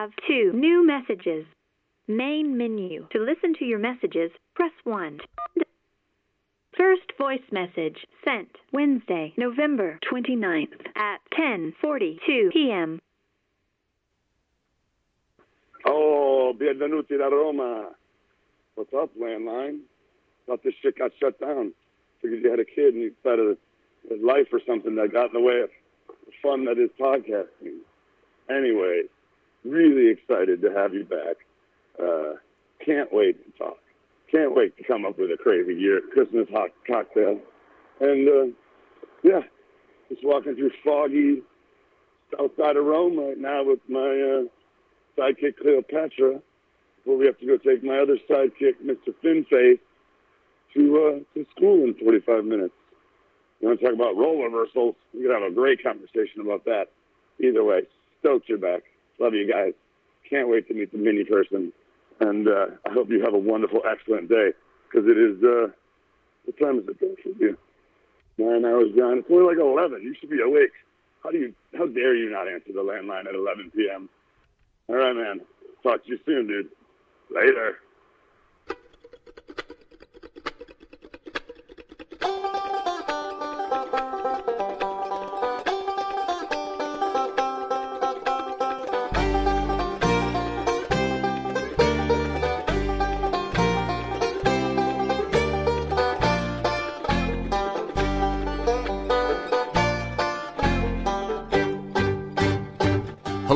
have two new messages. Main menu. To listen to your messages, press 1. First voice message sent Wednesday, November 29th at 10:42 p.m. Oh, benvenuti da Roma. What's up, landline? Thought this shit got shut down. Figured you had a kid and you decided life or something that got in the way of the fun that is podcasting. Anyway, really excited to have you back. Uh, can't wait to talk. Can't wait to come up with a crazy year Christmas hot cocktail. And uh, yeah, just walking through foggy south side of Rome right now with my uh, sidekick Cleopatra. Before we have to go take my other sidekick, Mr. Finface, to uh, to school in 45 minutes. You want to talk about role reversals? We could have a great conversation about that. Either way, stoked you're back. Love you guys. Can't wait to meet the mini person. And uh, I hope you have a wonderful, excellent day because it is, uh, what time is it there for you? Nine hours gone. It's only like 11. You should be awake. How do you, how dare you not answer the landline at 11 p.m.? All right, man. Talk to you soon, dude. Later.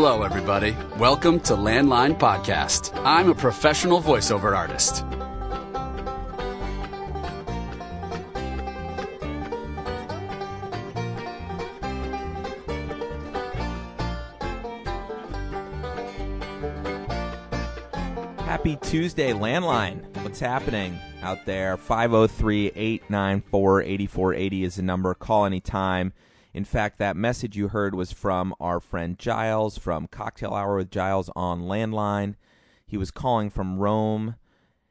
Hello, everybody. Welcome to Landline Podcast. I'm a professional voiceover artist. Happy Tuesday, Landline. What's happening out there? 503 894 8480 is the number. Call anytime. In fact, that message you heard was from our friend Giles from Cocktail Hour with Giles on Landline. He was calling from Rome.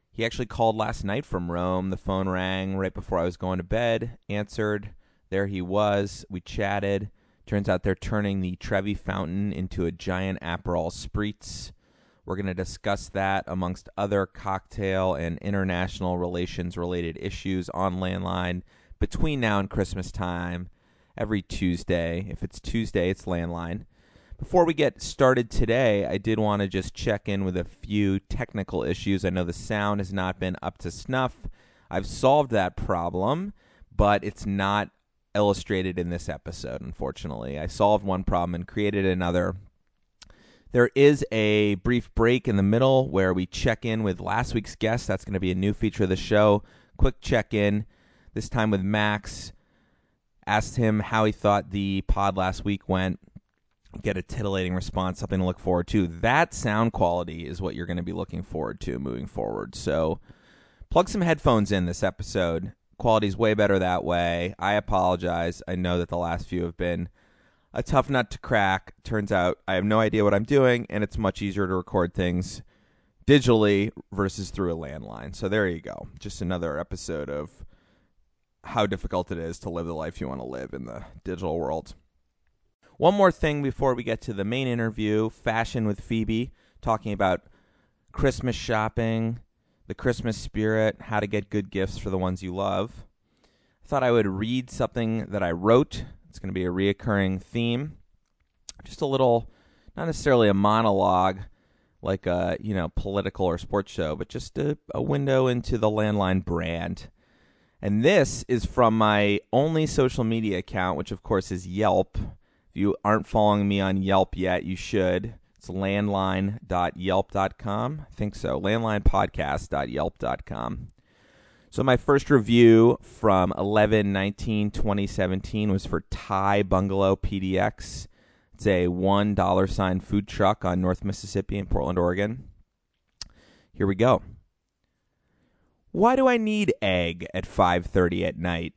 He actually called last night from Rome. The phone rang right before I was going to bed, answered. There he was. We chatted. Turns out they're turning the Trevi Fountain into a giant Aperol Spritz. We're going to discuss that amongst other cocktail and international relations related issues on Landline between now and Christmas time every Tuesday. If it's Tuesday, it's Landline. Before we get started today, I did want to just check in with a few technical issues. I know the sound has not been up to snuff. I've solved that problem, but it's not illustrated in this episode, unfortunately. I solved one problem and created another. There is a brief break in the middle where we check in with last week's guest. That's going to be a new feature of the show. Quick check in, this time with Max. Asked him how he thought the pod last week went. Get a titillating response, something to look forward to. That sound quality is what you're going to be looking forward to moving forward. So plug some headphones in this episode. Quality's way better that way. I apologize. I know that the last few have been a tough nut to crack. Turns out I have no idea what I'm doing, and it's much easier to record things digitally versus through a landline. So there you go. Just another episode of how difficult it is to live the life you want to live in the digital world. One more thing before we get to the main interview Fashion with Phoebe, talking about Christmas shopping, the Christmas spirit, how to get good gifts for the ones you love. I thought I would read something that I wrote. It's going to be a reoccurring theme. Just a little, not necessarily a monologue like a you know political or sports show, but just a, a window into the landline brand. And this is from my only social media account, which of course is Yelp. If you aren't following me on Yelp yet, you should. It's landline.yelp.com. I think so. Landlinepodcast.yelp.com. So my first review from 11 19 2017 was for Thai Bungalow PDX. It's a one dollar sign food truck on North Mississippi in Portland, Oregon. Here we go. Why do I need egg at 5:30 at night?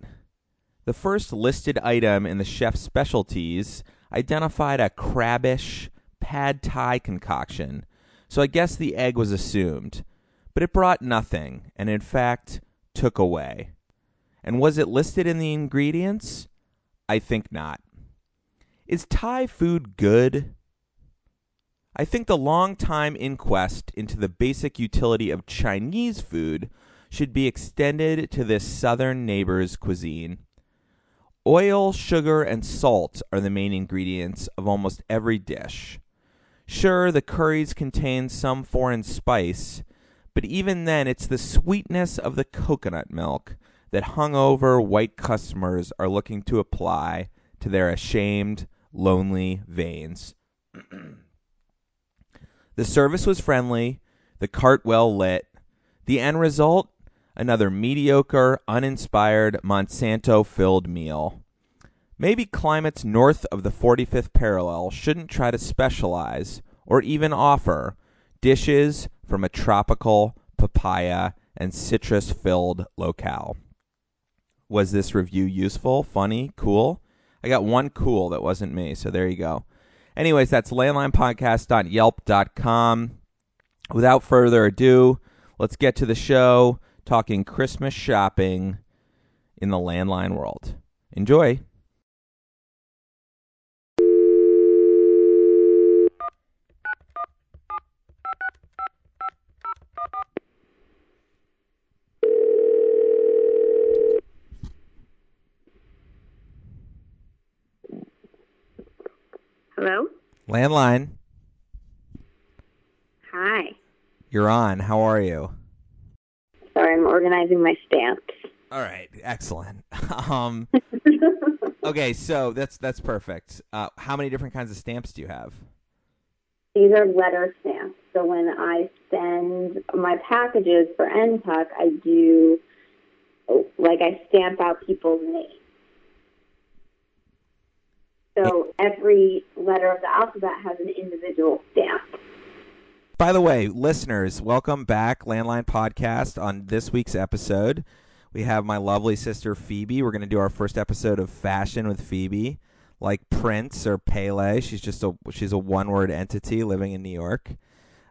The first listed item in the chef's specialties identified a crabbish pad thai concoction, so I guess the egg was assumed. But it brought nothing, and in fact, took away. And was it listed in the ingredients? I think not. Is Thai food good? I think the long time inquest into the basic utility of Chinese food should be extended to this southern neighbor's cuisine. Oil, sugar, and salt are the main ingredients of almost every dish. Sure, the curries contain some foreign spice, but even then it's the sweetness of the coconut milk that hungover white customers are looking to apply to their ashamed, lonely veins. the service was friendly, the cart well lit. The end result another mediocre, uninspired, Monsanto filled meal. Maybe climates north of the 45th parallel shouldn't try to specialize or even offer dishes from a tropical, papaya, and citrus filled locale. Was this review useful, funny, cool? I got one cool that wasn't me, so there you go. Anyways, that's landlinepodcast.yelp.com. Without further ado, let's get to the show talking Christmas shopping in the landline world. Enjoy. Hello? Landline, Hi. you're on. How are you? Sorry, I'm organizing my stamps. All right, excellent. um, okay, so that's that's perfect. Uh, how many different kinds of stamps do you have? These are letter stamps. So when I send my packages for NTUC, I do, like, I stamp out people's names. So every letter of the alphabet has an individual stamp. By the way, listeners, welcome back, Landline Podcast. On this week's episode, we have my lovely sister Phoebe. We're going to do our first episode of fashion with Phoebe, like Prince or Pele. She's just a she's a one word entity living in New York.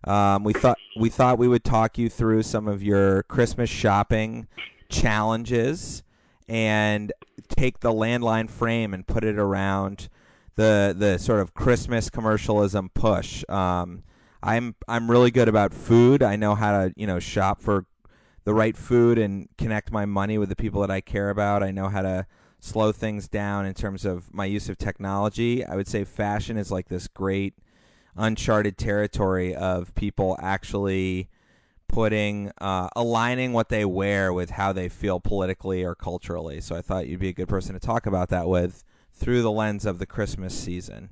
Um, we thought we thought we would talk you through some of your Christmas shopping challenges and take the landline frame and put it around the the sort of Christmas commercialism push. Um, I'm I'm really good about food. I know how to you know shop for the right food and connect my money with the people that I care about. I know how to slow things down in terms of my use of technology. I would say fashion is like this great uncharted territory of people actually putting uh, aligning what they wear with how they feel politically or culturally. So I thought you'd be a good person to talk about that with through the lens of the Christmas season.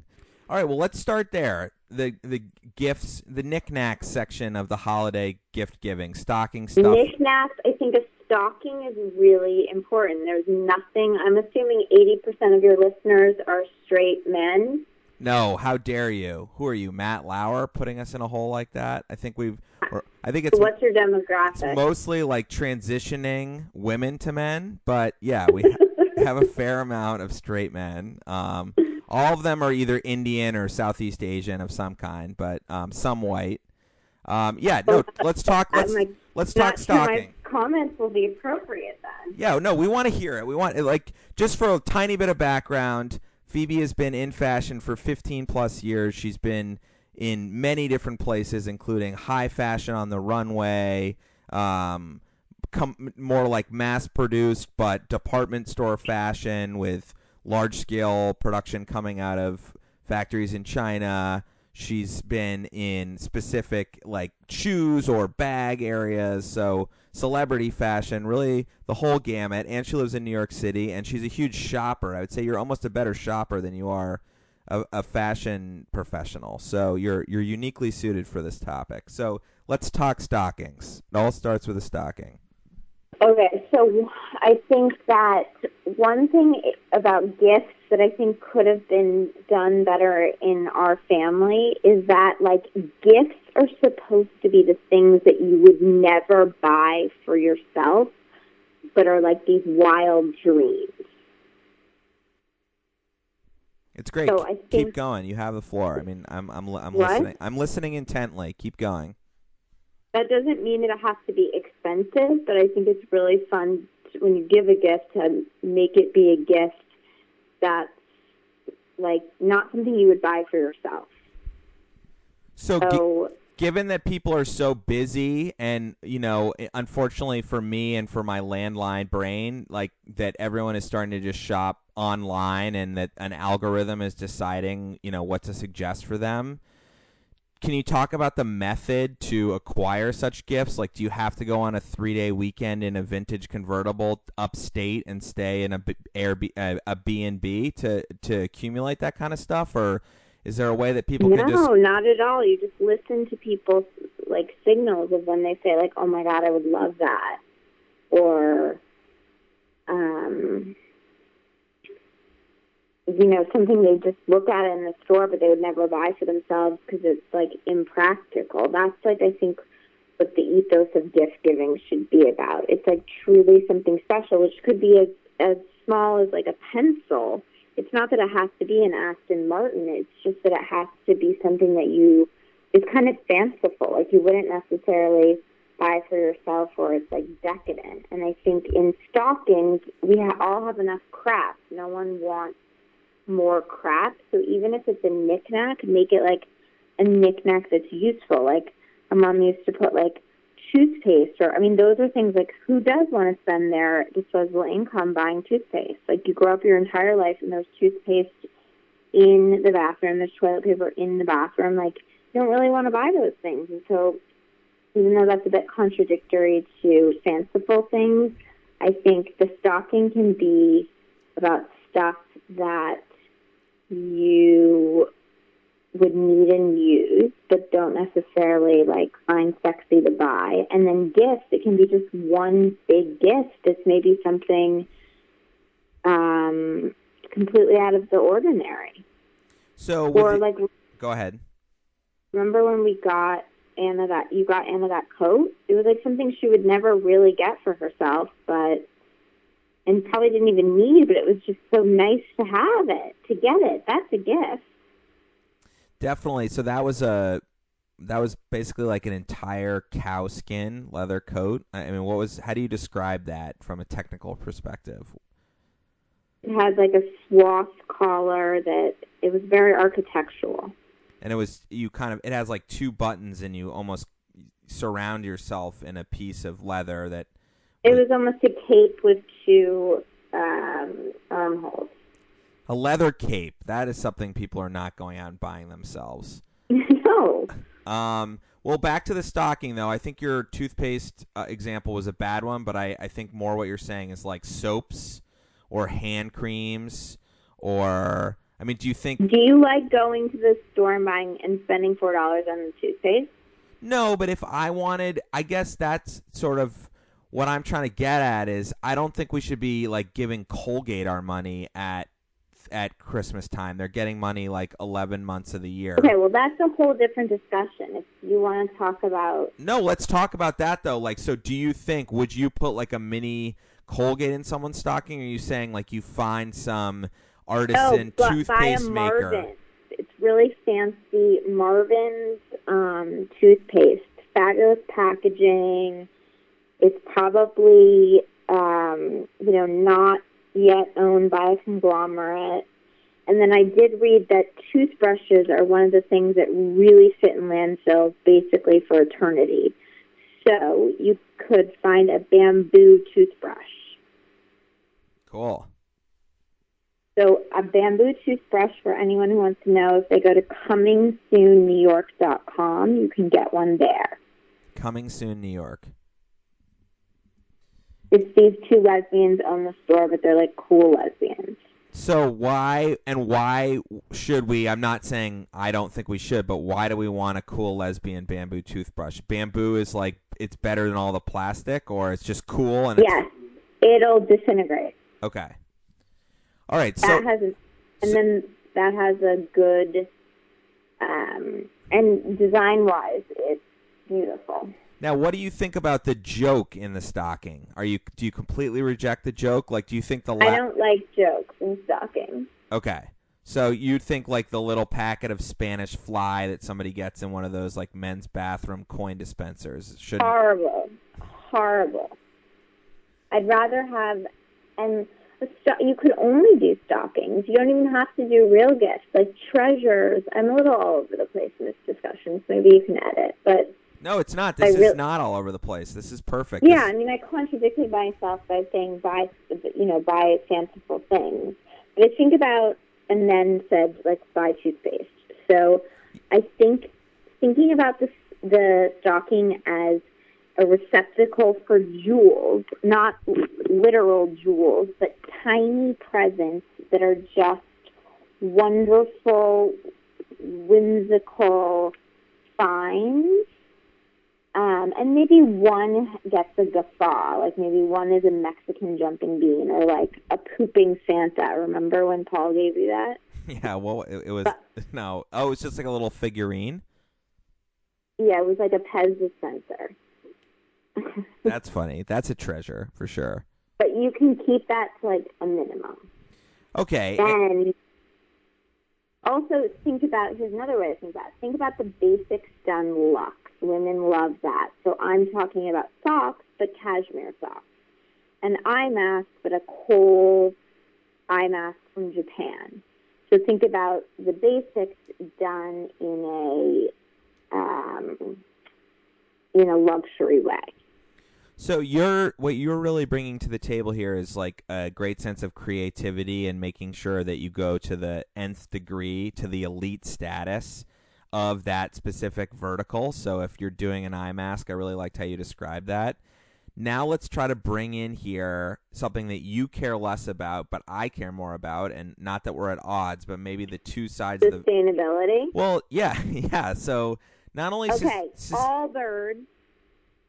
All right, well, let's start there. The the gifts, the knickknacks section of the holiday gift giving, stocking stuff. Knickknacks, I think a stocking is really important. There's nothing, I'm assuming 80% of your listeners are straight men. No, how dare you? Who are you, Matt Lauer, putting us in a hole like that? I think we've. Or, I think it's What's your demographic? mostly like transitioning women to men, but yeah, we have a fair amount of straight men. Um, all of them are either Indian or Southeast Asian of some kind, but um, some white. Um, yeah, no, let's talk. Let's like, let's talk stocking. comments will be appropriate then. Yeah, no, we want to hear it. We want like just for a tiny bit of background. Phoebe has been in fashion for 15 plus years. She's been in many different places, including high fashion on the runway, um, com- more like mass produced but department store fashion with large scale production coming out of factories in China. She's been in specific like shoes or bag areas, so celebrity fashion, really the whole gamut. And she lives in New York City, and she's a huge shopper. I would say you're almost a better shopper than you are a, a fashion professional. So you're you're uniquely suited for this topic. So let's talk stockings. It all starts with a stocking. Okay, so I think that one thing about gifts that I think could have been done better in our family is that like gifts are supposed to be the things that you would never buy for yourself, but are like these wild dreams. It's great. So I Keep going. You have the floor. I mean, I'm I'm I'm What? listening. I'm listening intently. Keep going. That doesn't mean it has to be expensive, but I think it's really fun to, when you give a gift to make it be a gift that's like not something you would buy for yourself. So, So given that people are so busy and you know unfortunately for me and for my landline brain like that everyone is starting to just shop online and that an algorithm is deciding you know what to suggest for them can you talk about the method to acquire such gifts? Like do you have to go on a three day weekend in a vintage convertible upstate and stay in a B- Airbnb, a b&b to, to accumulate that kind of stuff? Or is there a way that people can just no, not at all. You just listen to people's like signals of when they say like, "Oh my god, I would love that," or um, you know, something they just look at in the store, but they would never buy for themselves because it's like impractical. That's like I think what the ethos of gift giving should be about. It's like truly something special, which could be as as small as like a pencil. It's not that it has to be an Aston Martin. It's just that it has to be something that you is kind of fanciful. Like you wouldn't necessarily buy for yourself, or it's like decadent. And I think in stockings, we ha- all have enough crap. No one wants more crap. So even if it's a knickknack, make it like a knickknack that's useful. Like my mom used to put like toothpaste or I mean those are things like who does want to spend their disposable income buying toothpaste? Like you grow up your entire life and there's toothpaste in the bathroom, there's toilet paper in the bathroom, like you don't really want to buy those things. And so even though that's a bit contradictory to fanciful things, I think the stocking can be about stuff that you would need and use, but don't necessarily like find sexy to buy. And then gifts, it can be just one big gift that's maybe something um, completely out of the ordinary. so Or the- like, go ahead remember when we got Anna that you got Anna that coat? It was like something she would never really get for herself, but and probably didn't even need, but it was just so nice to have it, to get it. That's a gift. Definitely. So that was a that was basically like an entire cow skin leather coat. I mean, what was? How do you describe that from a technical perspective? It had like a swath collar that it was very architectural. And it was you kind of it has like two buttons, and you almost surround yourself in a piece of leather that It was almost a cape with two um, armholes. a leather cape. That is something people are not going out and buying themselves. no. Um, well, back to the stocking though. I think your toothpaste uh, example was a bad one, but I, I think more what you're saying is like soaps or hand creams or I mean, do you think Do you like going to the store and buying and spending four dollars on the toothpaste? no? But if I wanted, I guess that's sort of what I'm trying to get at is I don't think we should be like giving Colgate our money at at Christmas time. They're getting money like 11 months of the year. Okay, well that's a whole different discussion. If you want to talk about No, let's talk about that though. Like, so do you think would you put like a mini Colgate in someone's stocking? Or are you saying like you find some artisan oh, but buy a toothpaste maker? Marvin. It's really fancy Marvin's um, toothpaste. Fabulous packaging. It's probably um, you know not yet owned by a conglomerate. And then I did read that toothbrushes are one of the things that really sit in landfills basically for eternity. So you could find a bamboo toothbrush. Cool. So a bamboo toothbrush for anyone who wants to know, if they go to comingsoonnewyork.com, you can get one there. Coming soon, New York. It's these two lesbians own the store, but they're like cool lesbians. So why and why should we? I'm not saying I don't think we should, but why do we want a cool lesbian bamboo toothbrush? Bamboo is like it's better than all the plastic, or it's just cool and Yes, it'll disintegrate. okay. All right, so that has, a, and so- then that has a good, um, and design wise, it's beautiful. Now, what do you think about the joke in the stocking? Are you do you completely reject the joke? Like, do you think the la- I don't like jokes in stockings. okay? So you'd think like the little packet of Spanish fly that somebody gets in one of those like men's bathroom coin dispensers should horrible, horrible. I'd rather have, and sto- you could only do stockings. You don't even have to do real gifts like treasures. I'm a little all over the place in this discussion, so maybe you can edit. But No, it's not. I This is really- not all over the place. This is perfect. yeah, This- I mean, I contradicted myself by saying buy, you know, buy fanciful things. But I think about and then said like buy toothpaste. So I think thinking about the the stocking as a receptacle for jewels, not literal jewels, but tiny presents that are just wonderful, whimsical finds. Um, and maybe one gets a guffaw, like maybe one is a Mexican jumping bean or like a pooping Santa. Remember when Paul gave you that? yeah. Well, it, it was no. Oh, it's just like a little figurine. Yeah, it was like a Pez dispenser. That's funny. That's a treasure for sure. But you can keep that to like a minimum. Okay. Then also think about here's another way to think about it. Think about the basics done lux. Women love that. So I'm talking about socks, but cashmere socks. An eye mask, but a cool eye mask from Japan. So think about the basics done in a um, in a luxury way. So you're what you're really bringing to the table here is like a great sense of creativity and making sure that you go to the nth degree to the elite status of that specific vertical. So if you're doing an eye mask, I really liked how you described that. Now let's try to bring in here something that you care less about, but I care more about, and not that we're at odds, but maybe the two sides of the. Sustainability. Well, yeah, yeah. So not only Okay, sus- Allbirds.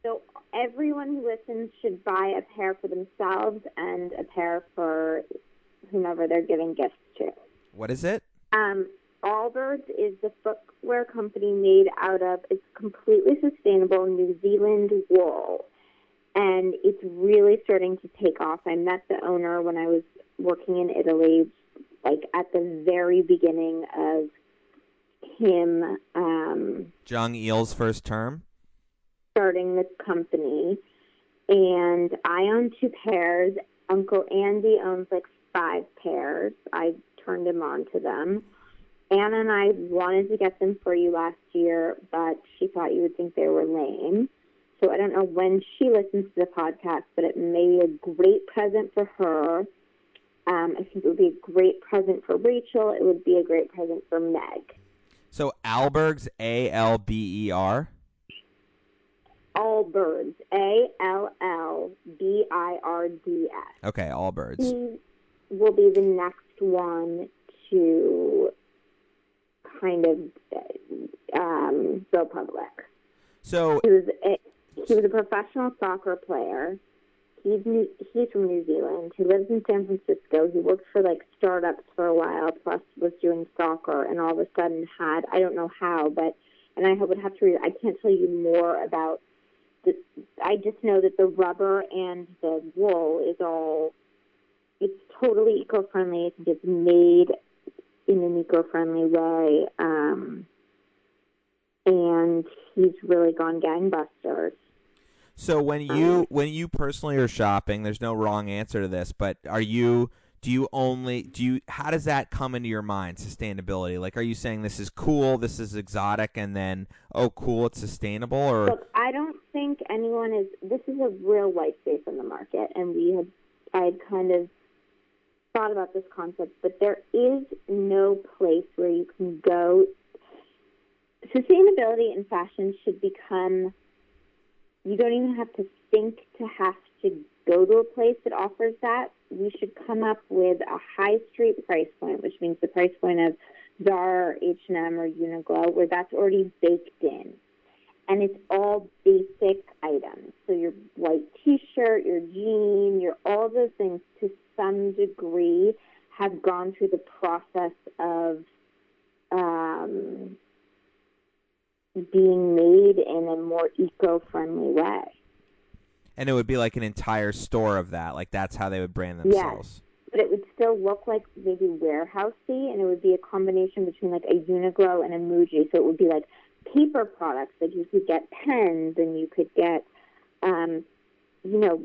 So everyone who listens should buy a pair for themselves and a pair for whomever they're giving gifts to. what is it? Um, Allbirds is the footwear company made out of it's completely sustainable New Zealand wool, and it's really starting to take off. I met the owner when I was working in Italy, like at the very beginning of him. Um, Jung Eel's first term. starting the company, and I own two pairs. Uncle Andy owns like five pairs. I turned him on to them. Anna and I wanted to get them for you last year, but she thought you would think they were lame. So I don't know when she listens to the podcast, but it may be a great present for her. Um, I think it would be a great present for Rachel. It would be a great present for Meg. So Albergs, A L B E R. Allbirds, A L L B I R D S. Okay, Allbirds. He will be the next one to kind of um, go public. So He was a, he was a professional soccer player. He's new, he's from New Zealand. He lives in San Francisco. He worked for like startups for a while, plus was doing soccer, and all of a sudden had I don't know how, but and I would have to read. I can't tell you more about. The, I just know that the rubber and the wool is all. It's totally eco-friendly. I think it's made in an eco-friendly way, um, and he's really gone gangbusters. so when you when you personally are shopping, there's no wrong answer to this, but are you do you only do you how does that come into your mind sustainability? Like are you saying this is cool, this is exotic and then oh cool, it's sustainable or Look, I don't think anyone is. This is a real white space in the market, and we had, I had kind of thought about this concept, but there is no place where you can go. Sustainability in fashion should become. You don't even have to think to have to go to a place that offers that. We should come up with a high street price point, which means the price point of Zara, H and M, or Uniqlo, where that's already baked in and it's all basic items. So your white T-shirt, your jean, your all those things degree have gone through the process of um, being made in a more eco-friendly way. and it would be like an entire store of that. Like that's how they would brand Yes. themselves. But it would still look like maybe warehousey, and it would be a combination between like a Uniqlo and a Muji. So it would be like paper products. Like you could get pens, and you could get, um, you know,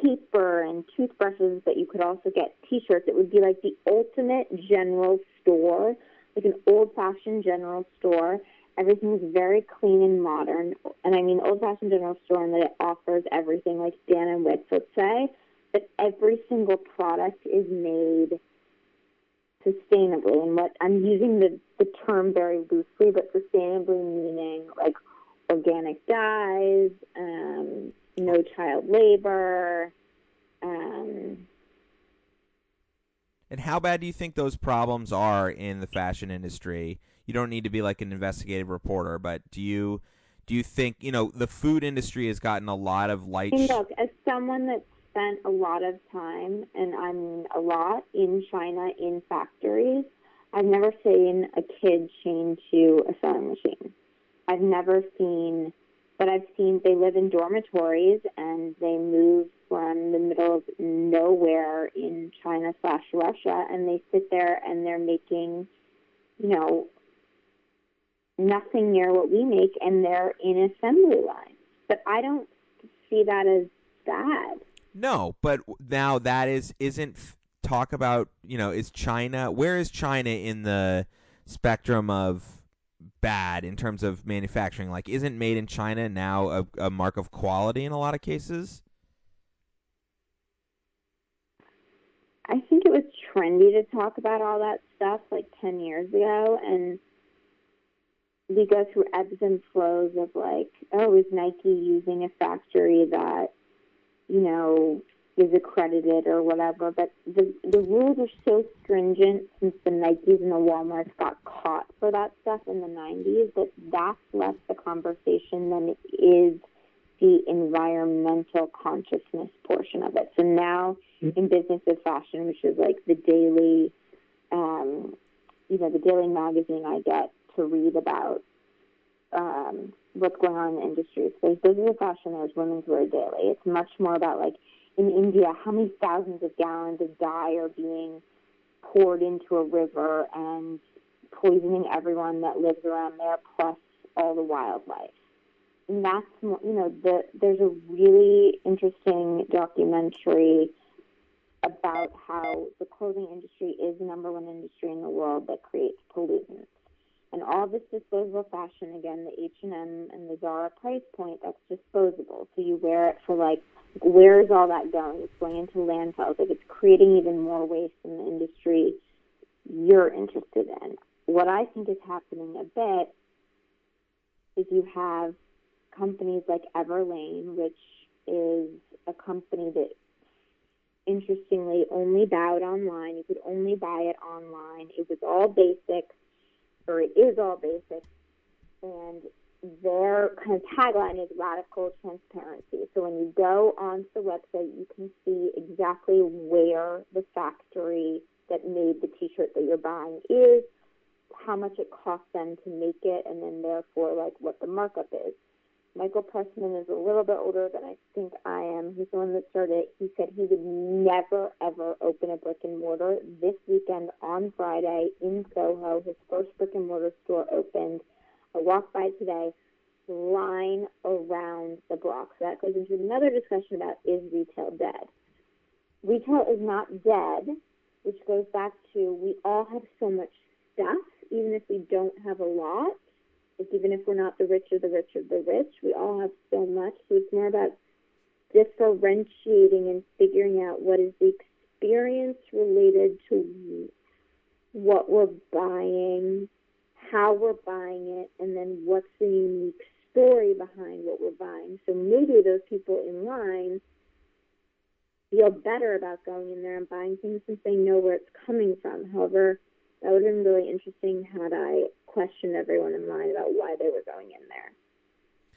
paper and toothbrushes, but you could also get T-shirts. It would be like the ultimate general store, like an old-fashioned general store. Everything is very clean and modern, and I mean old-fashioned general store in that it offers everything, like Dan and Witz would say. But every single product is made sustainably, and what I'm using the the term very loosely, but sustainably meaning like organic dyes, um, no child labor. Um, and how bad do you think those problems are in the fashion industry? You don't need to be like an investigative reporter, but do you do you think you know the food industry has gotten a lot of light? Look, as someone that spent a lot of time, and I mean a lot, in China in factories, I've never seen a kid chained to a sewing machine. I've never seen, but I've seen they live in dormitories and they move from the middle of nowhere in China slash Russia, and they sit there and they're making, you know, nothing near what we make, and they're in assembly lines. But I don't see that as bad. No, but now that is isn't talk about you know is China where is China in the spectrum of bad in terms of manufacturing? Like, isn't made in China now a, a mark of quality in a lot of cases? I think it was trendy to talk about all that stuff like 10 years ago. And we go through ebbs and flows of like, oh, is Nike using a factory that, you know, is accredited or whatever. But the the rules are so stringent since the Nikes and the Walmarts got caught for that stuff in the 90s that that's less the conversation than it is the environmental consciousness portion of it. So now mm-hmm. in business of fashion, which is like the daily, um, you know, the daily magazine I get to read about um, what's going on in the industry. So business of fashion, there's women's wear daily. It's much more about like in India, how many thousands of gallons of dye are being poured into a river and poisoning everyone that lives around there, plus all the wildlife. And that's, you know, the, there's a really interesting documentary about how the clothing industry is the number one industry in the world that creates pollutants. And all this disposable fashion, again, the H&M and the Zara price point, that's disposable. So you wear it for like where is all that going? It's going into landfills. Like it's creating even more waste in the industry you're interested in. What I think is happening a bit is you have companies like Everlane, which is a company that interestingly only bowed online. You could only buy it online. It was all basic, or it is all basic, and their kind of tagline is radical transparency. So when you go onto the website, you can see exactly where the factory that made the T-shirt that you're buying is, how much it cost them to make it, and then therefore like what the markup is. Michael Preysman is a little bit older than I think I am. He's the one that started it. He said he would never, ever open a brick and mortar. This weekend on Friday in Soho, his first brick and mortar store opened I walked by today, line around the block. So that goes into another discussion about is retail dead? Retail is not dead, which goes back to we all have so much stuff, even if we don't have a lot. Like even if we're not the rich or the rich of the rich, we all have so much. So it's more about differentiating and figuring out what is the experience related to what we're buying how we're buying it, and then what's the unique story behind what we're buying. So maybe those people in line feel better about going in there and buying things since they know where it's coming from. However, that would have been really interesting had I questioned everyone in line about why they were going in there.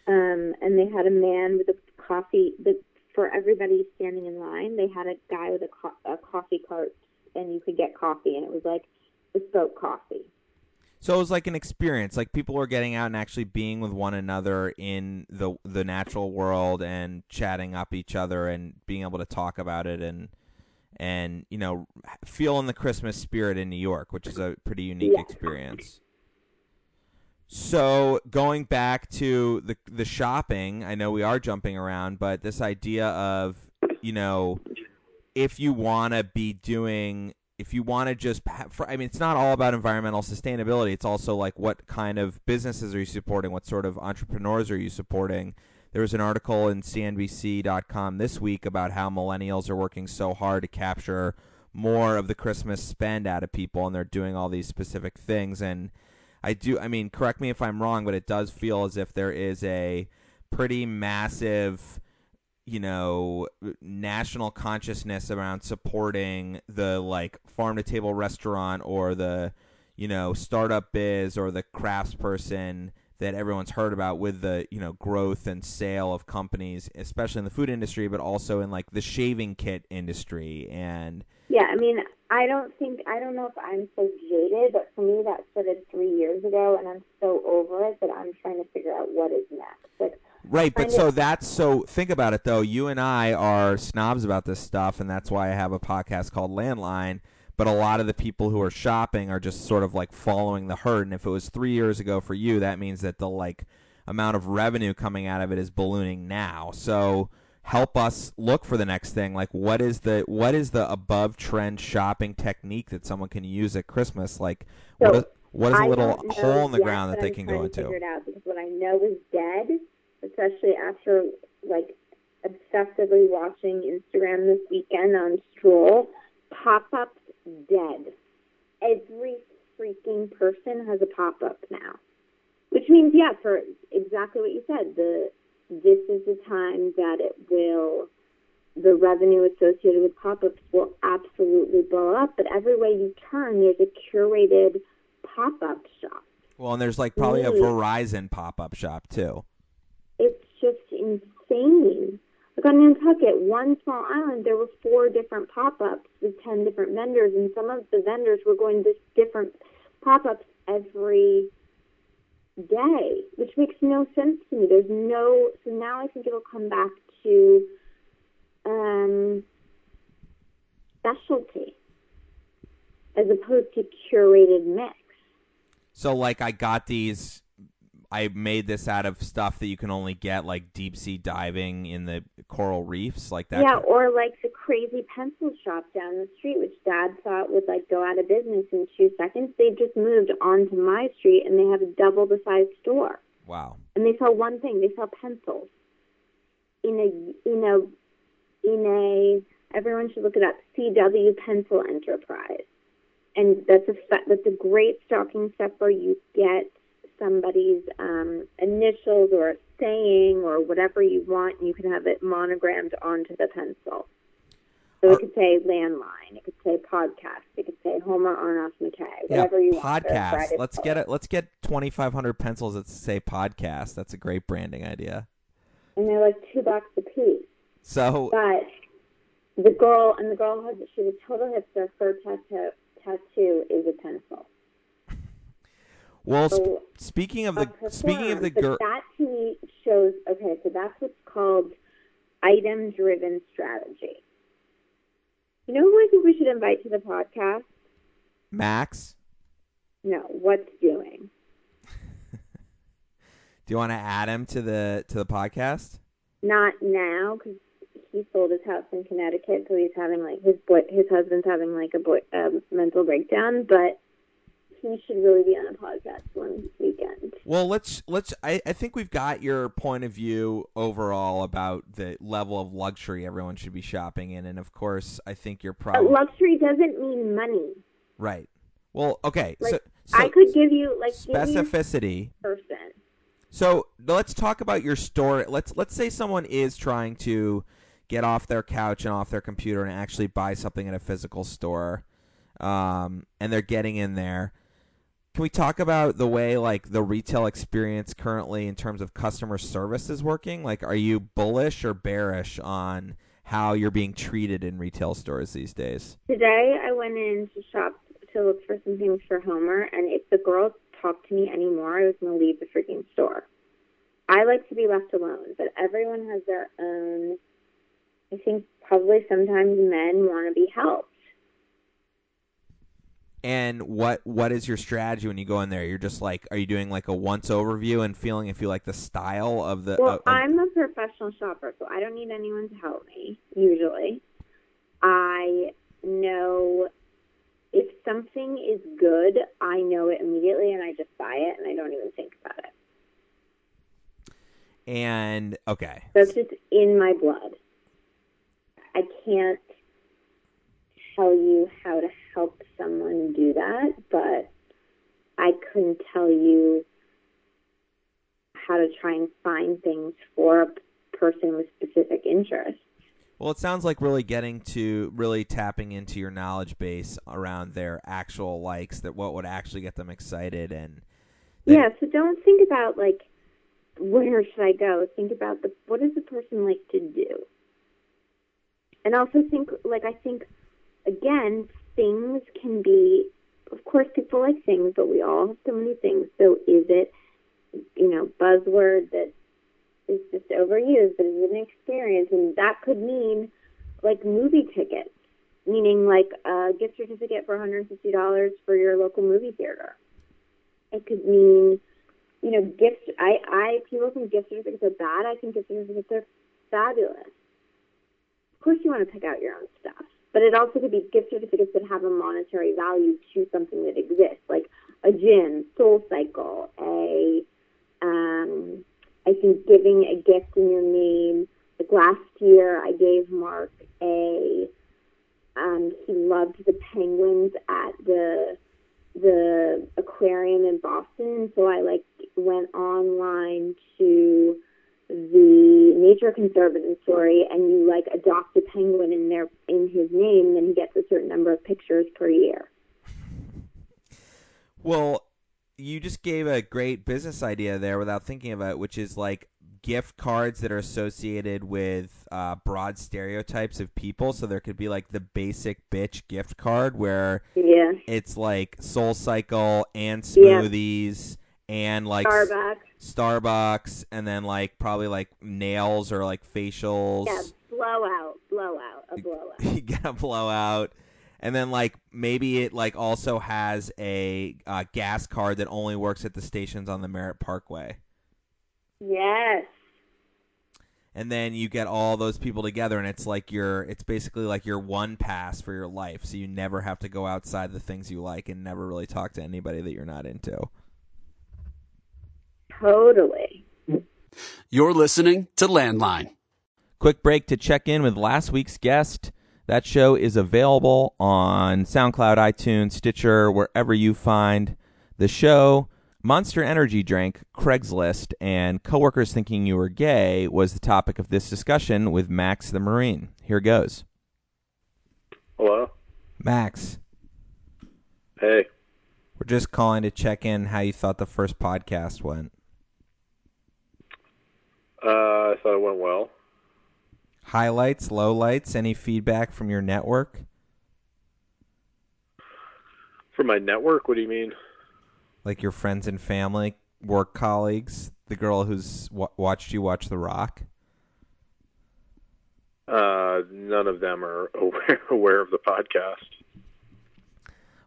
Um, and they had a man with a coffee. The, for everybody standing in line, they had a guy with a, co- a coffee cart, and you could get coffee, and it was like bespoke coffee. So it was like an experience. Like people were getting out and actually being with one another in the the natural world and chatting up each other and being able to talk about it and and you know feeling the Christmas spirit in New York, which is a pretty unique yeah. experience. So going back to the the shopping, I know we are jumping around, but this idea of you know, if you want to be doing if you want to just i mean it's not all about environmental sustainability. It's also like what kind of businesses are you supporting? What sort of entrepreneurs are you supporting? There was an article in cnbc.com this week about how millennials are working so hard to capture more of the christmas spend out of people and they're doing all these specific things and i do i mean correct me if i'm wrong but it does feel as if there is a pretty massive you know national consciousness around supporting the like farm to table restaurant or the you know startup biz or the crafts person that everyone's heard about with the you know growth and sale of companies especially in the food industry but also in like the shaving kit industry and yeah i mean i don't think i don't know if i'm so jaded but for me that started three years ago and i'm so over it that i'm trying to figure out what is next like Right, but so that's so think about it though. You and I are snobs about this stuff, and that's why I have a podcast called Landline. But a lot of the people who are shopping are just sort of like following the herd. And if it was three years ago for you, that means that the like amount of revenue coming out of it is ballooning now. So help us look for the next thing. Like what is the what is the above trend shopping technique that someone can use at Christmas? Like so what is, what is a little hole in the ground that they can go into? Figure it out because what I know is dead especially after like obsessively watching Instagram this weekend on Stroll, pop ups dead. Every freaking person has a pop up now. Which means, yeah, for exactly what you said, the this is the time that it will the revenue associated with pop-ups will absolutely blow up. But every way you turn, there's a curated pop-up shop. Well, and there's like probably a Verizon pop-up shop too it's just insane. Like on Nantucket, one small island, there were four different pop-ups with ten different vendors, and some of the vendors were going to different pop-ups every day, which makes no sense to me. There's no so now I think it'll come back to um, specialty as opposed to curated mix. So like I got these I made this out of stuff that you can only get like deep sea diving in the coral reefs, like that. Yeah, or like the crazy pencil shop down the street, which Dad thought would like go out of business in two seconds. They just moved onto my street, and they have a double the size store. Wow! And they sell one thing: they sell pencils. In a in a in a everyone should look it up. CW Pencil Enterprise, and that's a that's a great stocking stuffer. You get somebody's um, initials or a saying or whatever you want, you can have it monogrammed onto the pencil. So it could say landline, it could say podcast, it could say Homer Arnoff McKay, whatever yeah, you podcast. want. Podcast. Let's get it. Let's get twenty five hundred pencils that say podcast. That's a great branding idea. And they're like two bucks a piece. So, but the girl and the girl has she's a total hipster. Her tattoo tattoo is a pencil. Well, so sp- speaking of the speaking of the girl, that to me shows okay. So that's what's called item-driven strategy. You know who I think we should invite to the podcast? Max. No, what's doing? Do you want to add him to the to the podcast? Not now, because he sold his house in Connecticut, so he's having like his boy, his husband's having like a boy, uh, mental breakdown. But he should really be on a podcast one weekend. Well, let's let's. I, I think we've got your point of view overall about the level of luxury everyone should be shopping in, and of course, I think you're probably luxury doesn't mean money. Right. Well, okay. Like, so, so I could give you like specificity. person. So let's talk about your store. Let's let's say someone is trying to get off their couch and off their computer and actually buy something in a physical store, um, and they're getting in there can we talk about the way like the retail experience currently in terms of customer service is working? Like, are you bullish or bearish on how you're being treated in retail stores these days? Today, I went in to shop to look for some things for Homer, and if the girls talked to me anymore, I was going to leave the freaking store. I like to be left alone, but everyone has their own. I think probably sometimes men want to be helped And what what is your strategy when you go in there? You're just like, are you doing like a once overview and feeling if you like the style of the? Well, of- I'm a professional shopper, so I don't need anyone to help me. Usually, I know if something is good, I know it immediately, and I just buy it, and I don't even think about it. and okay, That's just in my blood. I can't tell you how to help someone do that, but I couldn't tell you how to try and find things for a person with specific interests. Well, it sounds like really getting to really tapping into your knowledge base around their actual likes, that what would actually get them excited, and then- Yeah, so don't think about like where should I go? Think about the what does the person like to do? And also think like I think again, things can be of course people like things, but we all have so many things. So is it you know, buzzword that is just overused, but is an experience and that could mean like movie tickets. Meaning like a gift certificate for $150 for your local movie theater it could mean, you know, gift. I, I people think gift certificates are bad. I think gift certificates are fabulous. Of course, you want to pick out your own stuff, but it also could be gift certificates that have a monetary value to something that exists, like a gym, Soul Cycle, a. Um, I think giving a gift in your name. Like last year, I gave Mark a. Um, he loved the penguins at the the aquarium in Boston. So I like went online to Nature Conservatory and you like adopt a penguin in their in his name, then he gets a certain number of pictures per year. Well, you just gave a great business idea there without thinking about it, which is like gift cards that are associated with uh, broad stereotypes of people. So there could be like the basic bitch gift card where Yeah. it's like Soul Cycle and Yeah. smoothies and like Starbucks. Starbucks, and then like probably like nails or like facials. Yeah, blowout, blowout, a blowout. you get a blowout and then like maybe it like also has a uh, gas card that only works at the stations on the Merritt Parkway Yes. and then you get all those people together and it's like your it's basically like your one pass for your life so you never have to go outside the things you like and never really talk to anybody that you're not into Totally. You're listening to Landline. Quick break to check in with last week's guest. That show is available on SoundCloud, iTunes, Stitcher, wherever you find the show. Monster Energy Drink, Craigslist, and coworkers thinking you were gay was the topic of this discussion with Max the Marine. Here goes. Hello. Max, Hey. we're just calling to check in how you thought the first podcast went. Uh, I thought it went well. Highlights, lowlights, any feedback from your network? From my network, what do you mean? like your friends and family, work colleagues, the girl who's w- watched you watch The Rock? Uh, none of them are aware, aware of the podcast.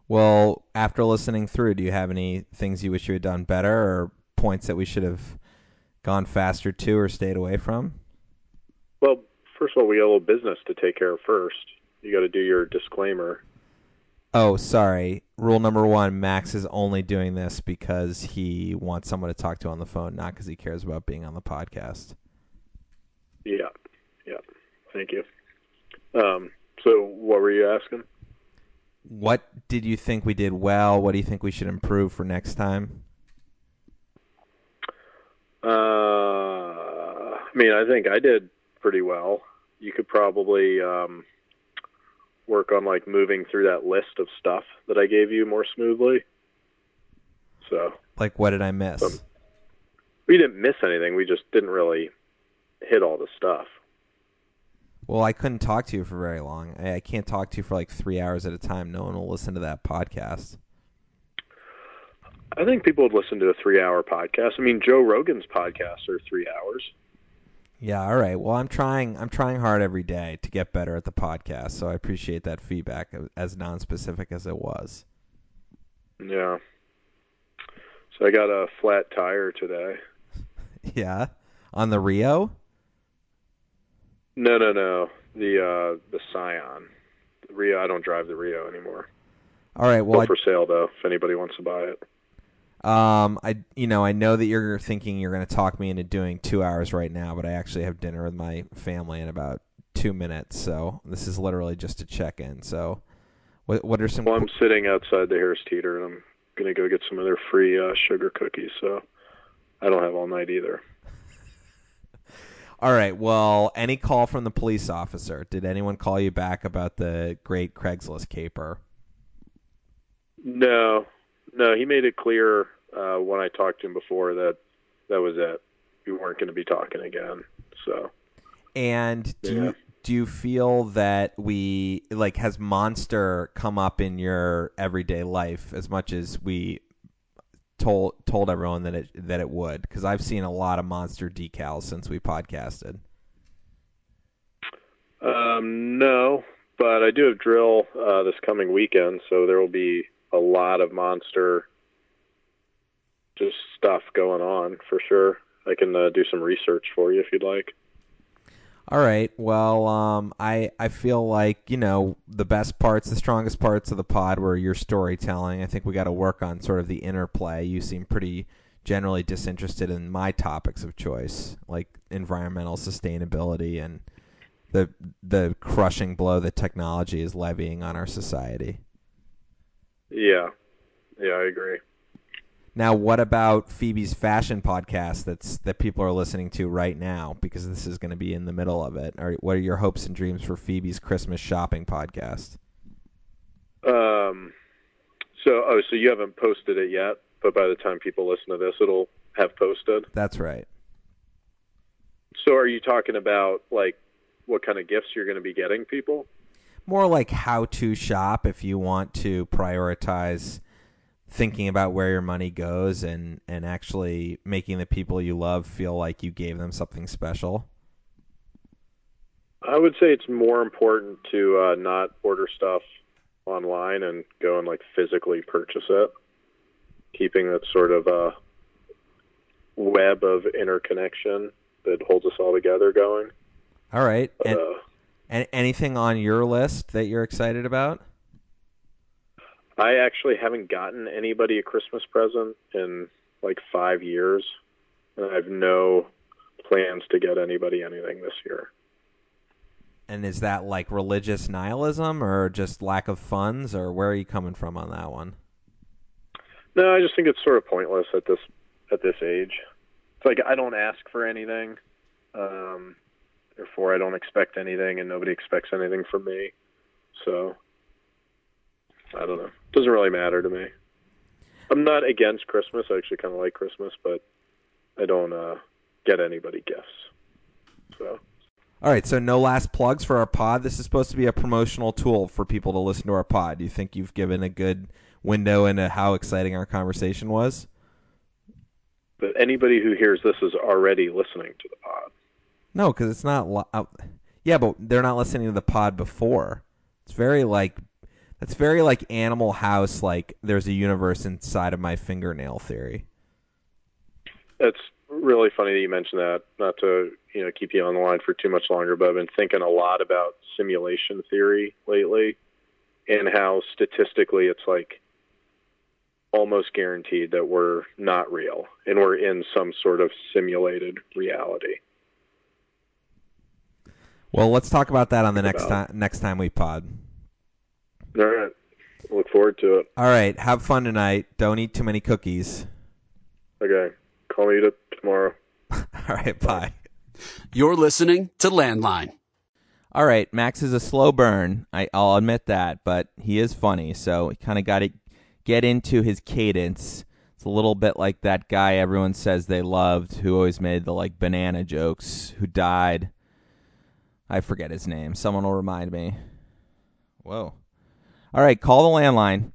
Well, after listening through, do you have any things you wish you had done better or points that we should have gone faster to or stayed away from? Well, first of all, we got a little business to take care of first. You got to do your disclaimer. Oh, sorry. Rule number one Max is only doing this because he wants someone to talk to on the phone, not because he cares about being on the podcast. Yeah, yeah. Thank you. Um, so what were you asking? What did you think we did well? What do you think we should improve for next time? Uh, I mean, I think I did pretty well. You could probably um, work on like moving through that list of stuff that I gave you more smoothly. So Like, what did I miss? Um, we didn't miss anything. We just didn't really hit all the stuff. Well, I couldn't talk to you for very long. I, I can't talk to you for like three hours at a time. No one will listen to that podcast. I think people would listen to a three-hour podcast. I mean, Joe Rogan's podcasts are three hours. Yeah, all right. Well, I'm trying. I'm trying hard every day to get better at the podcast. So I appreciate that feedback, as non-specific as it was. Yeah. So I got a flat tire today. Yeah, on the Rio. No, no, no. The uh the Scion. The Rio. I don't drive the Rio anymore. All right. Well, Still for sale though, if anybody wants to buy it. Um, I you know I know that you're thinking you're going to talk me into doing two hours right now, but I actually have dinner with my family in about two minutes, so this is literally just a check in. So, what what are some? Well, I'm sitting outside the Harris Teeter, and I'm gonna go get some of their free uh, sugar cookies. So I don't have all night either. All right. Well, any call from the police officer? Did anyone call you back about the great Craigslist caper? No, no. He made it clear uh, when I talked to him before that that was it. We weren't going to be talking again. So And do Yeah. you do you feel that we like has Monster come up in your everyday life as much as we told told everyone that it that it would? Because I've seen a lot of Monster decals since we podcasted. um, no, but I do have drill uh, this coming weekend, so there will be a lot of monster just stuff going on for sure. I can uh, do some research for you if you'd like. All right. Well, um, I I feel like you know the best parts, the strongest parts of the pod were your storytelling. I think we got to work on sort of the interplay. You seem pretty generally disinterested in my topics of choice, like environmental sustainability and the the crushing blow that technology is levying on our society. Yeah, yeah, I agree. Now, what about Phoebe's fashion podcast that's that people are listening to right now? Because this is going to be in the middle of it. Or what are your hopes and dreams for Phoebe's Christmas shopping podcast? Um, so, oh, so you haven't posted it yet, but by the time people listen to this, it'll have posted. That's right. So, are you talking about like what kind of gifts you're going to be getting people? More like how to shop if you want to prioritize thinking about where your money goes and and actually making the people you love feel like you gave them something special. I would say it's more important to uh, not order stuff online and go and like physically purchase it, keeping that sort of uh, web of interconnection that holds us all together going. All right. But, And, uh, and anything on your list that you're excited about? I actually haven't gotten anybody a Christmas present in like five years, and I have no plans to get anybody anything this year. And is that like religious nihilism or just lack of funds or where are you coming from on that one? No, I just think it's sort of pointless at this at this age. It's like I don't ask for anything, um, therefore I don't expect anything, and nobody expects anything from me. So I don't know. Doesn't really matter to me. I'm not against Christmas. I actually kind of like Christmas, but I don't uh, get anybody gifts. So All right, so no last plugs for our pod. This is supposed to be a promotional tool for people to listen to our pod. Do you think you've given a good window into how exciting our conversation was? but anybody who hears this is already listening to the pod. No, because it's not. Li- uh, yeah, but they're not listening to the pod before. It's very like that's very like Animal House. Like there's a universe inside of my fingernail theory. It's really funny that you mentioned that. Not to you know keep you on the line for too much longer, but I've been thinking a lot about simulation theory lately, and how statistically it's like almost guaranteed that we're not real and we're in some sort of simulated reality. Well, let's talk about that on the next time. Next time we pod. All right, look forward to it. All right, have fun tonight. Don't eat too many cookies. Okay, call me tomorrow. All right, bye. You're listening to Landline. All right, Max is a slow burn. I, I'll admit that, but he is funny, so he kind of got to get into his cadence. It's a little bit like that guy everyone says they loved, who always made the like banana jokes, who died. I forget his name. Someone will remind me. Whoa. All right, call the landline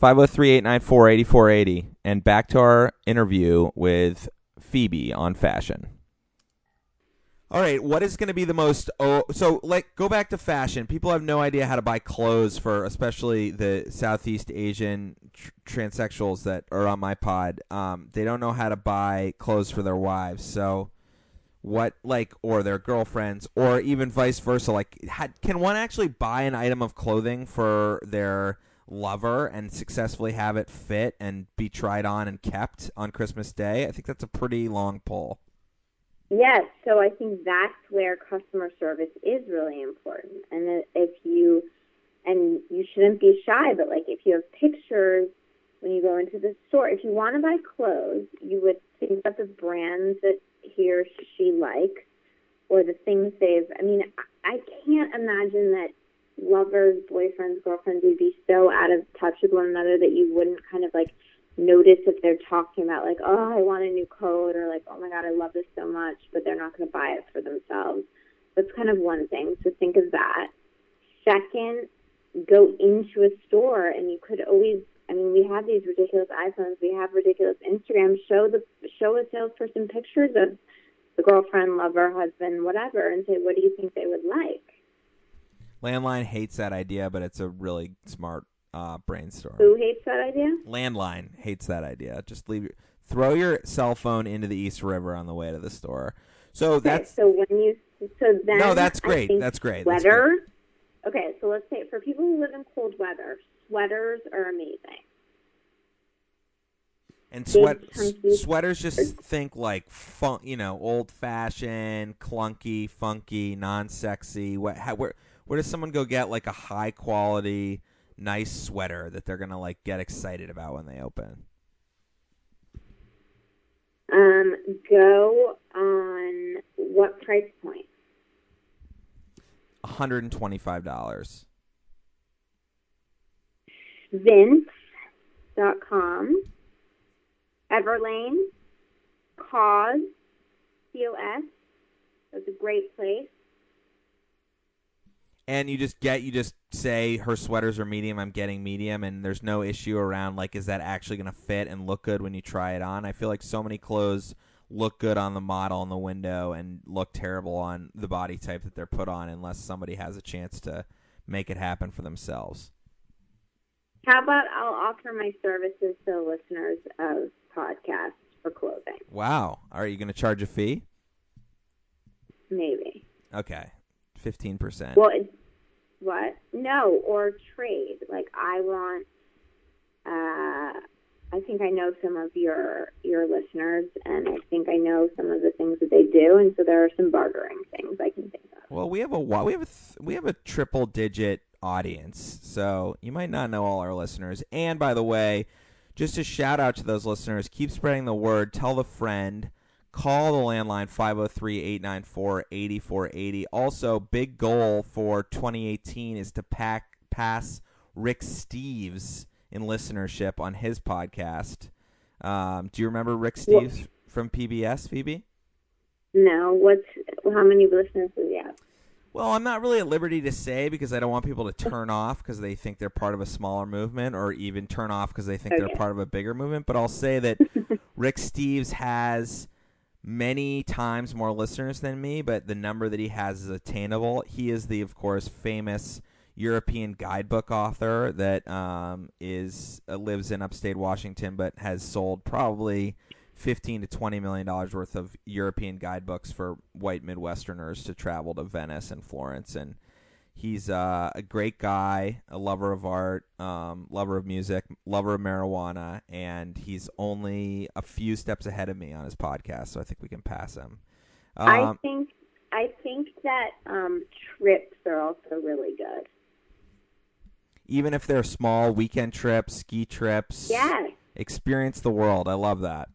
503-894-8480 and back to our interview with Phoebe on fashion. All right, what is going to be the most? Oh, so like go back to fashion. People have no idea how to buy clothes for, especially the Southeast Asian tr- transsexuals that are on my pod. Um, they don't know how to buy clothes for their wives. So, what like or their girlfriends, or even vice versa? Like, ha- can one actually buy an item of clothing for their lover and successfully have it fit and be tried on and kept on Christmas Day? I think that's a pretty long pull. Yes, so I think that's where customer service is really important. And if you, and you shouldn't be shy, but like if you have pictures when you go into the store, if you want to buy clothes, you would think about the brands that he or she likes or the things they've, I mean, I can't imagine that lovers, boyfriends, girlfriends would be so out of touch with one another that you wouldn't kind of like notice if they're talking about like, oh, I want a new coat or like, oh my God, I love this so much, but they're not going to buy it for themselves. That's kind of one thing. So think of that. Second, go into a store and you could always I mean, we have these ridiculous iPhones, we have ridiculous Instagram. Show the show a salesperson pictures of the girlfriend, lover, husband, whatever, and say, what do you think they would like? Landline hates that idea, but it's a really smart uh, brainstorm. Who hates that idea? Landline hates that idea. Just leave your, throw your cell phone into the East River on the way to the store. So Okay, that's so when you so then no, that's great. That's great. That's Sweater. Okay, so let's say for people who live in cold weather, sweaters are amazing. And sweat sweaters just think like fun, you know, old fashioned, clunky, funky, non sexy. What how, where where does someone go get like a high quality, nice sweater that they're gonna like get excited about when they open? Um, go on what price point? One hundred and twenty five dollars. Vince.com, Everlane, Cause, COS. That's a great place. and you just get you just say her sweaters are medium i'm getting medium and there's no issue around like is that actually going to fit and look good when you try it on i feel like so many clothes look good on the model in the window and look terrible on the body type that they're put on unless somebody has a chance to make it happen for themselves How about I'll offer my services to listeners of podcasts for clothing? wow are you going to charge a fee Maybe. okay 15% Well, what? No, or trade. Like I want. Uh, I think I know some of your your listeners, and I think I know some of the things that they do, and so there are some bartering things I can think of. Well, we have a we have a we have a triple digit audience, so you might not know all our listeners. And by the way, just a shout out to those listeners. Keep spreading the word. Tell the friend. Call the landline 503-894-8480. Also, big goal for 2018 is to pack pass Rick Steves in listenership on his podcast. Um, do you remember Rick Steves from PBS, Phoebe? No, what's how many listeners do we have? Well, I'm not really at liberty to say because I don't want people to turn off because they think they're part of a smaller movement or even turn off because they think they're part of a bigger movement. But I'll say that Rick Steves has many times more listeners than me, but the number that he has is attainable. He is the, of course, famous European guidebook author that um, is uh, lives in upstate Washington, but has sold probably fifteen to twenty million dollars worth of European guidebooks for white Midwesterners to travel to Venice and Florence. And he's uh, a great guy, a lover of art, um, lover of music, lover of marijuana, and he's only a few steps ahead of me on his podcast, so I think we can pass him. I Um, think I think that um, trips are also really good. even if they're small weekend trips, ski trips, Yes. experience the world. I love that.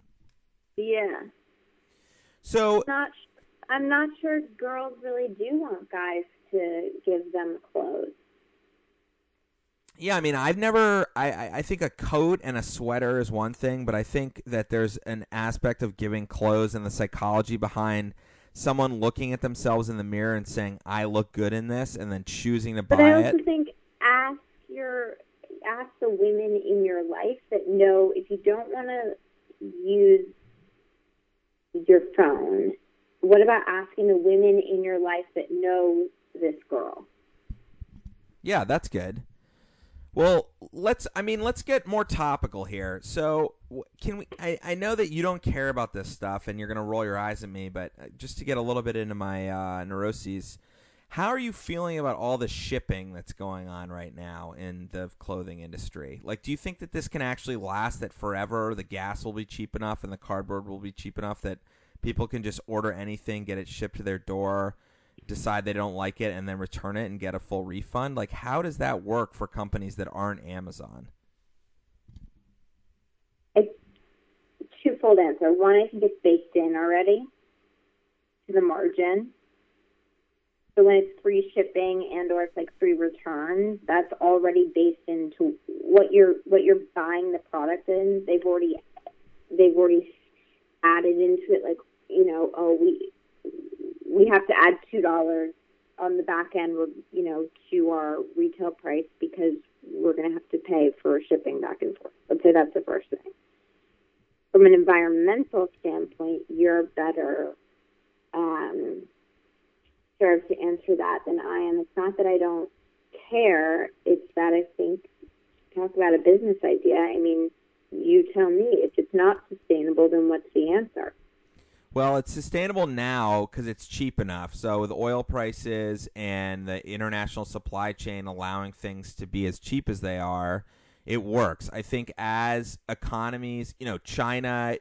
Yeah. So Not. I'm not sure girls really do want guys to give them clothes. Yeah, I mean, I've never. I, I I think a coat and a sweater is one thing, but I think that there's an aspect of giving clothes and the psychology behind someone looking at themselves in the mirror and saying, "I look good in this," and then choosing to buy it. But I also it. think ask your ask the women in your life that know if you don't want to use your phone what about asking the women in your life that know this girl? Yeah, that's good. Well, let's. I mean, let's get more topical here. So, can we? I, I know that you don't care about this stuff, and you're to roll your eyes at me, but uh, just to get a little bit into my uh, neuroses, how are you feeling about all the shipping that's going on right now in the clothing industry? Like, do you think that this can actually last? That forever, the gas will be cheap enough, and the cardboard will be cheap enough that people can just order anything, get it shipped to their door decide they don't like it and then return it and get a full refund? Like, how does that work for companies that aren't Amazon? It's twofold answer. One, I think it's baked in already to the margin. So when it's free shipping and or it's like free returns, that's already based into what you're what you're buying the product in. They've already they've already added into it like you know oh we we have to add two dollars on the back end, you know, to our retail price because we're to have to pay for shipping back and forth. Let's say that's the first thing. From an environmental standpoint, you're better um, served to answer that than I am. It's not that I don't care; it's that I think talk about a business idea. I mean, you tell me if it's not sustainable, then what's the answer? Well, it's sustainable now because it's cheap enough. So with oil prices and the international supply chain allowing things to be as cheap as they are, it works. I think as economies, you know, China.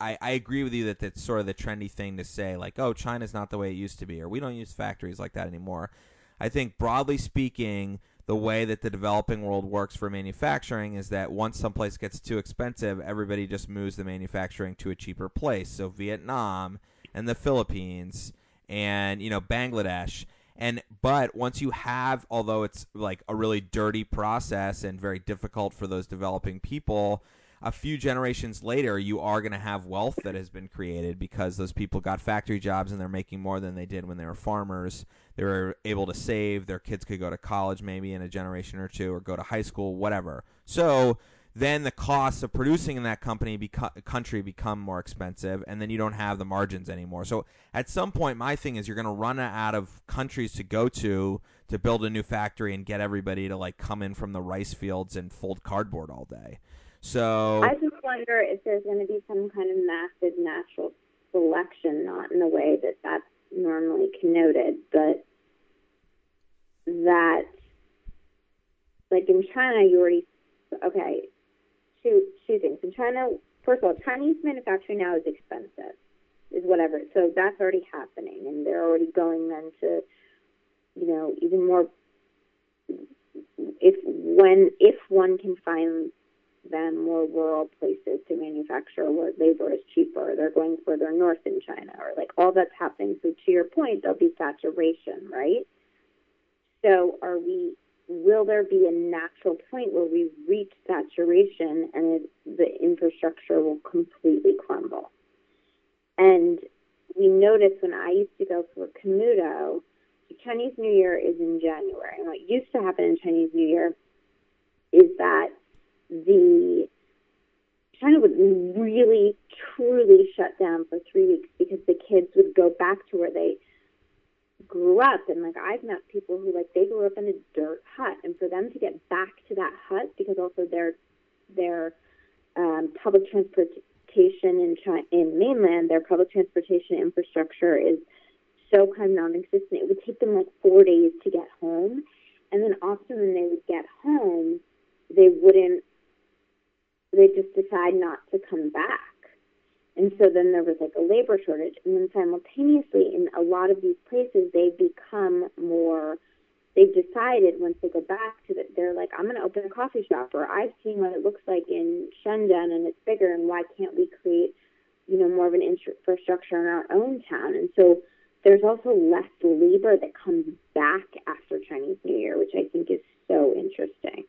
I, I agree with you that that's sort of the trendy thing to say, like, oh, China's not the way it used to be, or we don't use factories like that anymore. I think broadly speaking, the way that the developing world works for manufacturing is that once someplace gets too expensive, everybody just moves the manufacturing to a cheaper place. So Vietnam and the Philippines and you know Bangladesh and but once you have although it's like a really dirty process and very difficult for those developing people a few generations later, you are going to have wealth that has been created because those people got factory jobs and they're making more than they did when they were farmers. They were able to save. Their kids could go to college maybe in a generation or two or go to high school, whatever. So then the costs of producing in that company country become more expensive and then you don't have the margins anymore so at some point my thing is you're going to run out of countries to go to to build a new factory and get everybody to like come in from the rice fields and fold cardboard all day so I just wonder if there's going to be some kind of massive natural selection, not in the way that that's normally connoted, but that, like in China, you already okay. Two two things in China. First of all, Chinese manufacturing now is expensive, is whatever. So that's already happening, and they're already going then to, you know, even more. If when if one can find than more rural places to manufacture where labor is cheaper. They're going further north in China, or like all that's happening. So to your point, there'll be saturation, right? So are we? Will there be a natural point where we reach saturation and it, the infrastructure will completely crumble? And we noticed when I used to go for Camuto, Chinese New Year is in January. And what used to happen in Chinese New Year is that the China would really, truly shut down for three weeks because the kids would go back to where they grew up. And like I've met people who like they grew up in a dirt hut, and for them to get back to that hut because also their their um, public transportation in China, in mainland, their public transportation infrastructure is so kind of non-existent. It would take them like four days to get home, and then often when they would get home, they wouldn't they just decide not to come back. And so then there was like a labor shortage. And then simultaneously, in a lot of these places, they've become more, they've decided once they go back to that, they're like, I'm going to open a coffee shop, or I've seen what it looks like in Shenzhen and it's bigger, and why can't we create, you know, more of an infrastructure in our own town? And so there's also less labor that comes back after Chinese New Year, which I think is so interesting.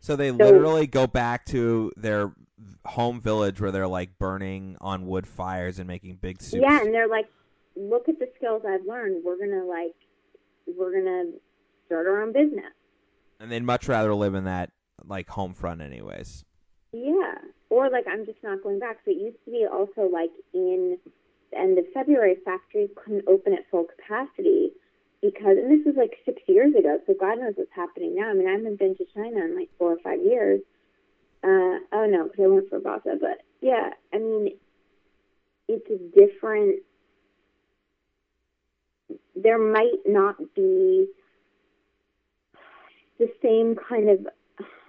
So they so, literally go back to their home village where they're like burning on wood fires and making big soups. Yeah, and they're like, look at the skills I've learned. We're gonna like, we're gonna start our own business. And they'd much rather live in that like home front, anyways. Yeah, or like I'm just not going back. So it used to be also like in the end of February, factories couldn't open at full capacity because, and this was like six years ago, so God knows what's happening now. I mean, I haven't been to China in like four or five years. Uh, oh no, because I went for Basa, but yeah, I mean, it's a different. There might not be the same kind of,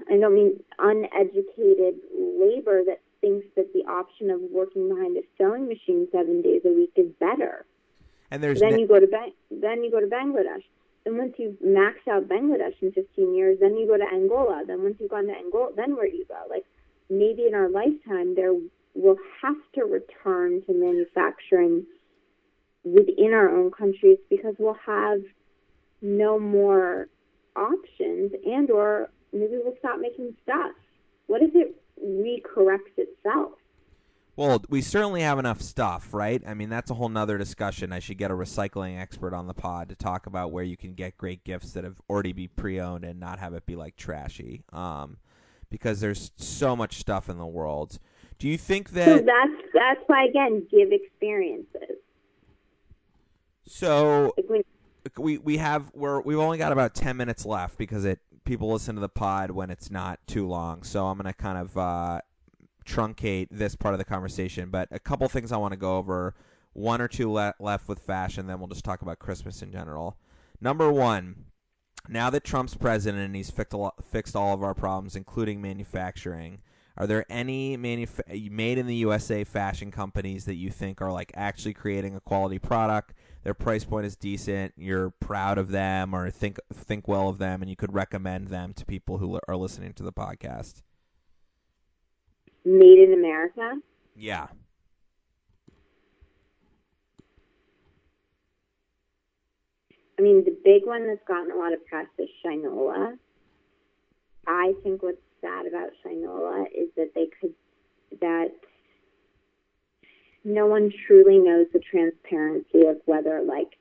I don't mean uneducated labor that thinks that the option of working behind a sewing machine seven days a week is better. And there's then ne- you go to Bang- then you go to Bangladesh. Then once you've maxed out Bangladesh in 15 years, then you go to Angola. Then once you've gone to Angola, then where do you go? Like maybe in our lifetime, there will have to return to manufacturing within our own countries because we'll have no more options and or maybe we'll stop making stuff. What if it recorrects itself? Well, we certainly have enough stuff, right? I mean, that's a whole nother discussion. I should get a recycling expert on the pod to talk about where you can get great gifts that have already be pre-owned and not have it be like trashy. Um, because there's so much stuff in the world. Do you think that? So that's that's why again, give experiences. So Like we we have we're we've only got about ten minutes left because it people listen to the pod when it's not too long. So I'm gonna kind of uh, truncate this part of the conversation. But a couple things I want to go over. One or two le- left with fashion, then we'll just talk about Christmas in general. Number one, now that Trump's president and he's fixed a lo- fixed all of our problems, including manufacturing. Are there any manuf- made in the USA fashion companies that you think are like actually creating a quality product? Their price point is decent. You're proud of them, or think think well of them, and you could recommend them to people who are listening to the podcast. Made in America, Yeah, I mean, the big one that's gotten a lot of press is Shinola. I think what's sad about Shinola is that they could, that no one truly knows the transparency of whether, like,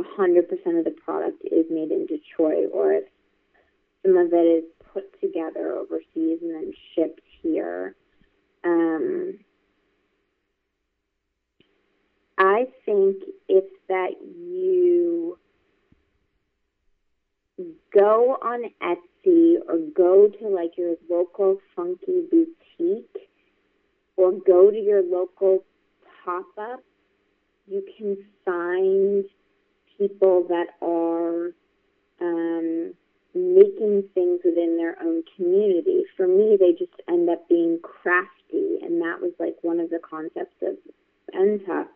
100% of the product is made in Detroit or if some of it is put together overseas and then shipped here. Um, I think it's that you go on Etsy or go to like your local funky boutique or go to your local pop up. You can find people that are um, making things within their own community. For me, they just end up being crafty, and that was like one of the concepts of NTUC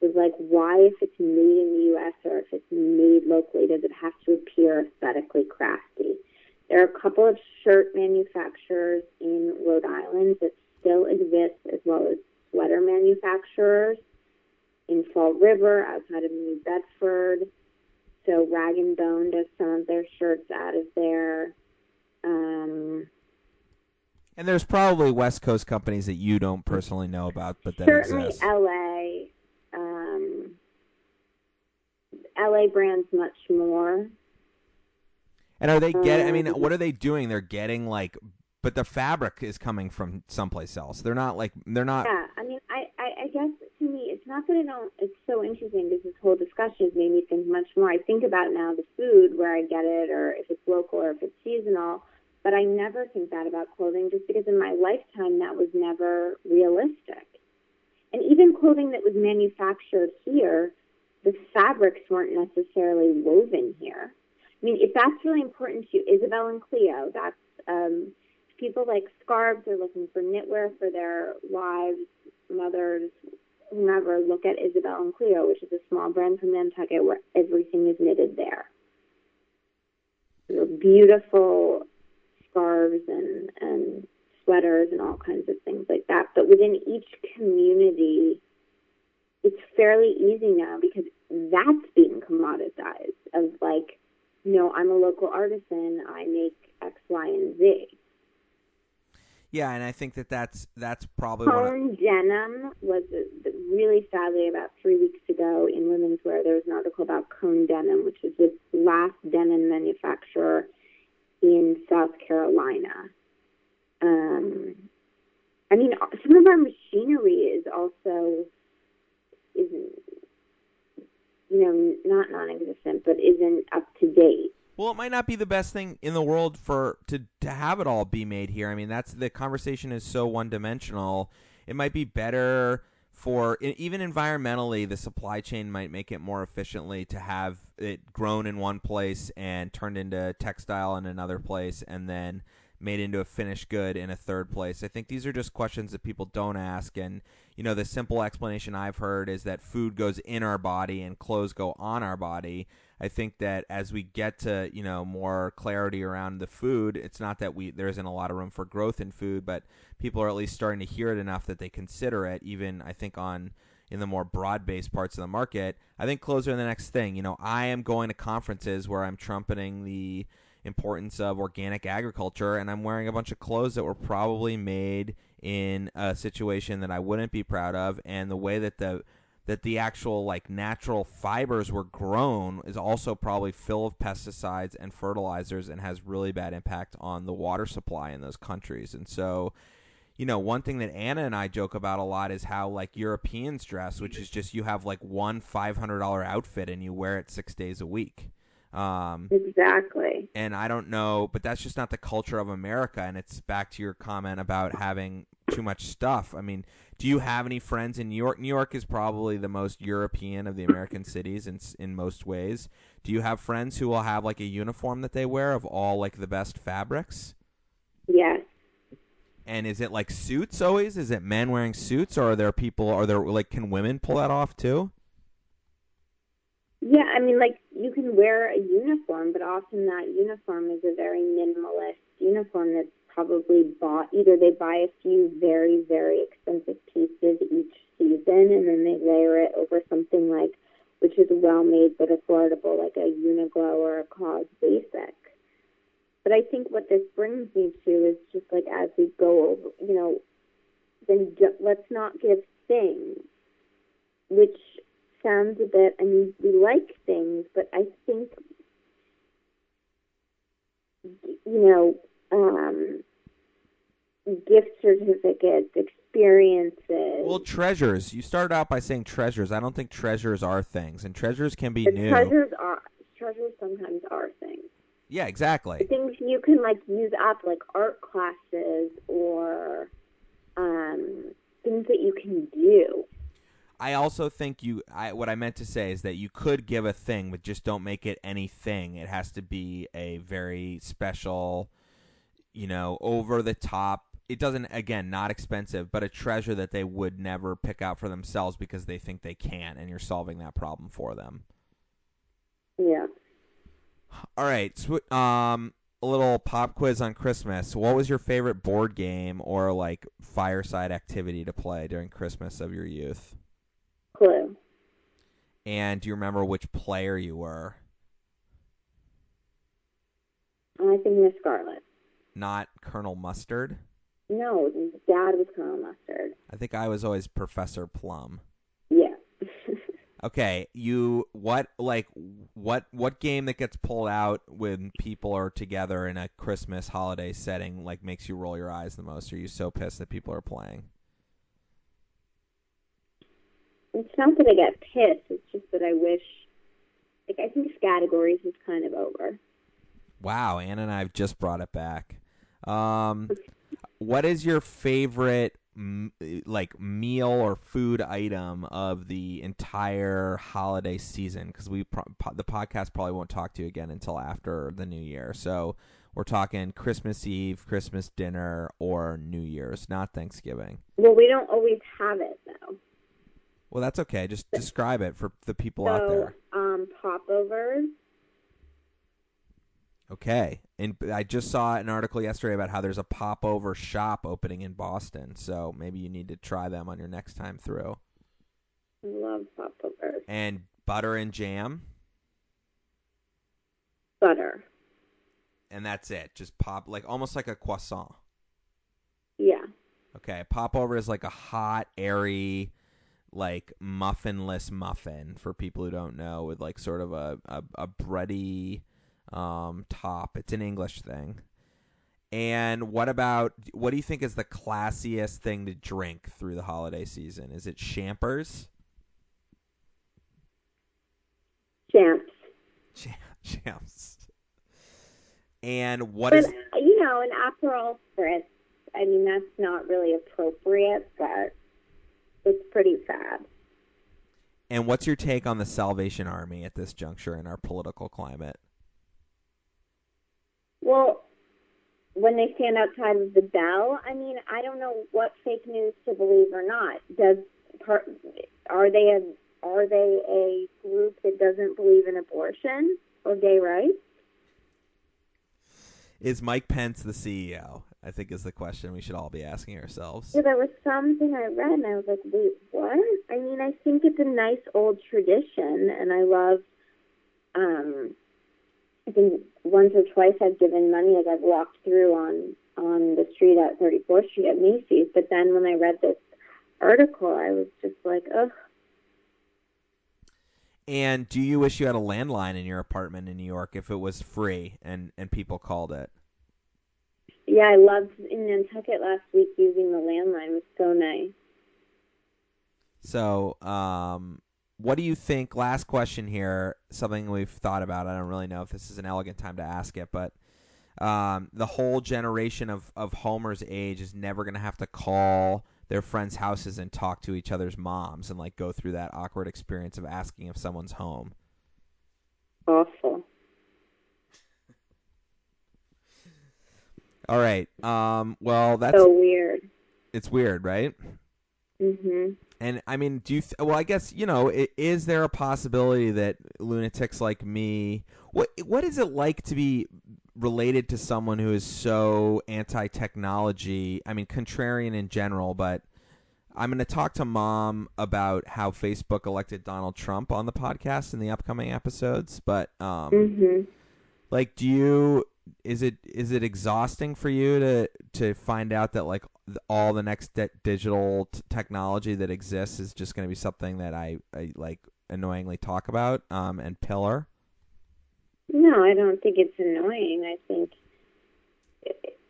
was like, why if it's made in the U.S. or if it's made locally, does it have to appear aesthetically crafty? There are a couple of shirt manufacturers in Rhode Island that still exist, as well as sweater manufacturers in Fall River, outside of New Bedford. So Rag and Bone does some of their shirts out of there. Um, and there's probably West Coast companies that you don't personally know about, but that certainly exist. LA. Um, LA brands much more. And are they getting? I mean, Um, what are they doing? They're getting like, but the fabric is coming from someplace else. They're not like they're not. Yeah, I mean, I, guess to me, it's not that I don't. It's so interesting because this whole discussion has made me think much more. I think about now the food, where I get it, or if it's local or if it's seasonal. But I never think that about clothing, just because in my lifetime that was never realistic. And even clothing that was manufactured here, the fabrics weren't necessarily woven here. I mean, if that's really important to you, Isobel and Cleo, that's um, people like scarves are looking for knitwear for their wives, mothers, whomever. Look at Isobel and Cleo, which is a small brand from Nantucket where everything is knitted there. They're beautiful scarves and, and sweaters and all kinds of things like that. But within each community, it's fairly easy now because that's being commoditized of like, no, I'm a local artisan. I make X, Y, and Z. Yeah, and I think that that's that's probably one. Of, denim was uh, really sadly about three weeks ago in Women's Wear. There was an article about Cone Denim, which is the last denim manufacturer in South Carolina. Um, I mean, some of our machinery is also isn't you know not non-existent, but isn't up to date. Well, it might not be the best thing in the world for to to have it all be made here. I mean, that's the conversation is so one-dimensional. It might be better for even environmentally, the supply chain might make it more efficiently to have it grown in one place and turned into textile in another place, and then made into a finished good in a third place. I think these are just questions that people don't ask, and you know, the simple explanation I've heard is that food goes in our body and clothes go on our body. I think that as we get to you know more clarity around the food, it's not that we there isn't a lot of room for growth in food, but people are at least starting to hear it enough that they consider it. Even I think on in the more broad based parts of the market, I think clothes are the next thing. You know, I am going to conferences where I'm trumpeting the importance of organic agriculture, and I'm wearing a bunch of clothes that were probably made in a situation that I wouldn't be proud of, and the way that the that the actual like natural fibers were grown is also probably full of pesticides and fertilizers and has really bad impact on the water supply in those countries. And so, you know, one thing that Anna and I joke about a lot is how like Europeans dress, which is just you have like one five hundred dollar outfit and you wear it six days a week. Um, Exactly. and I don't know, but that's just not the culture of America. And it's back to your comment about having too much stuff. I mean, do you have any friends in New York? New York is probably the most European of the American cities in in most ways. Do you have friends who will have like a uniform that they wear of all like the best fabrics? Yes. And is it like suits always? Is it men wearing suits, or are there people? Are there like can women pull that off too? Yeah, I mean, like you can wear a uniform, but often that uniform is a very minimalist uniform that's probably bought. Either they buy a few very, very expensive pieces each season, and then they layer it over something like, which is well made but affordable, like a Uniqlo or a COS Basic. But I think what this brings me to is just like as we go over, you know, then ju- let's not give things, which sounds a bit. I mean, we like things, but I think, you know, um, gift certificates, experiences. Well, treasures. You started out by saying treasures. I don't think treasures are things, and treasures can be new. treasures are treasures sometimes are things. Yeah, exactly. Things you can like use up, like art classes or um, things that you can do. I also think you. I, what I meant to say is that you could give a thing, but just don't make it anything. It has to be a very special, you know, over the top. It doesn't again not expensive, but a treasure that they would never pick out for themselves because they think they can't, and you're solving that problem for them. Yeah. All right, sw- um, a little pop quiz on Christmas. What was your favorite board game or like fireside activity to play during Christmas of your youth? Clue. And do you remember which player you were? I think Miss Scarlet. Not Colonel Mustard. No, Dad was Colonel Mustard. I think I was always Professor Plum. Yeah. Okay, you what like what what game that gets pulled out when people are together in a Christmas holiday setting like makes you roll your eyes the most? Are you so pissed that people are playing? it's not that I get pissed. It's just that I wish. Like I think categories is kind of over. Wow, Anna and I have just brought it back. Um, what is your favorite like meal or food item of the entire holiday season? Because we pro- po- the podcast probably won't talk to you again until after the new year. So we're talking Christmas Eve, Christmas dinner, or New Year's, not Thanksgiving. Well, we don't always have it though. Well, that's okay. Just describe it for the people out there. um, popovers. Okay. And I just saw an article yesterday about how there's a popover shop opening in Boston. So maybe you need to try them on your next time through. I love popovers. And butter and jam. Butter. And that's it. Just pop, like almost like a croissant. Yeah. Okay. Popover is like a hot, airy, like muffinless muffin for people who don't know, with like sort of a, a, a bready um, top. It's an English thing. And what about what do you think is the classiest thing to drink through the holiday season? Is it champers? Champs. Champs. And what but, is you know, an Aperol Spritz, I mean, that's not really appropriate, but it's pretty sad. and what's your take on the Salvation Army at this juncture in our political climate? Well, when they stand outside of the bell, I mean, I don't know what fake news to believe or not. Does are they a are they a group that doesn't believe in abortion or gay rights? Is Mike Pence the CEO? I think is the question we should all be asking ourselves. Yeah, there was something I read, and I was like, wait, what? I mean, I think it's a nice old tradition, and I love. Um, I think once or twice I've given money, as I've walked through on on the street at 34th Street at Macy's. But then when I read this article, I was just like, ugh. And do you wish you had a landline in your apartment in New York if it was free and and people called it? Yeah, I loved in Nantucket last week using the landline. It was so nice. So, um, what do you think? Last question here. Something we've thought about. I don't really know if this is an elegant time to ask it, but um, the whole generation of of Homer's age is never going to have to call their friends' houses and talk to each other's moms and like go through that awkward experience of asking if someone's home. Awful. All right. Um, well, that's So weird. it's weird, right? Mhm. And I mean, do you? Th- well, I guess you know. Is there a possibility that lunatics like me? What What is it like to be related to someone who is so anti-technology? I mean, contrarian in general, but I'm going to talk to mom about how Facebook elected Donald Trump on the podcast in the upcoming episodes. But um, Mhm. like do you is it is it exhausting for you to to find out that like all the next di- digital t- technology that exists is just going to be something that I, I like annoyingly talk about um and pillar No, I don't think it's annoying. I think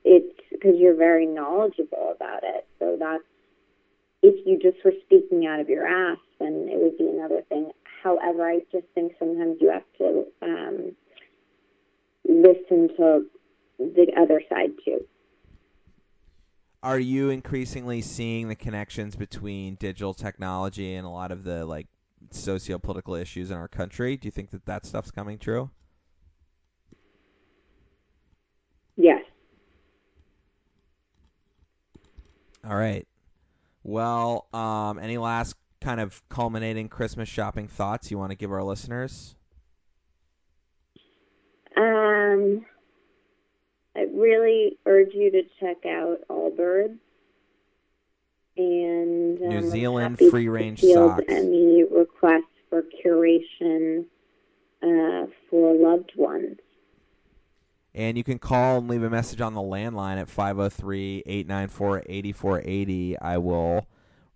it's because you're very knowledgeable about it. So that's if you just were speaking out of your ass, then it would be another thing. However, I just think sometimes you have to um, listen to the other side too. Are you increasingly seeing the connections between digital technology and a lot of the like socio-political issues in our country? Do you think that that stuff's coming true? Yes. all right. Well um any last kind of culminating christmas shopping thoughts you want to give our listeners? Um, I really urge you to check out Allbirds and um, New Zealand free-range field socks. Any requests for curation uh, for loved ones? And you can call and leave a message on the landline at 503 894 8480. I will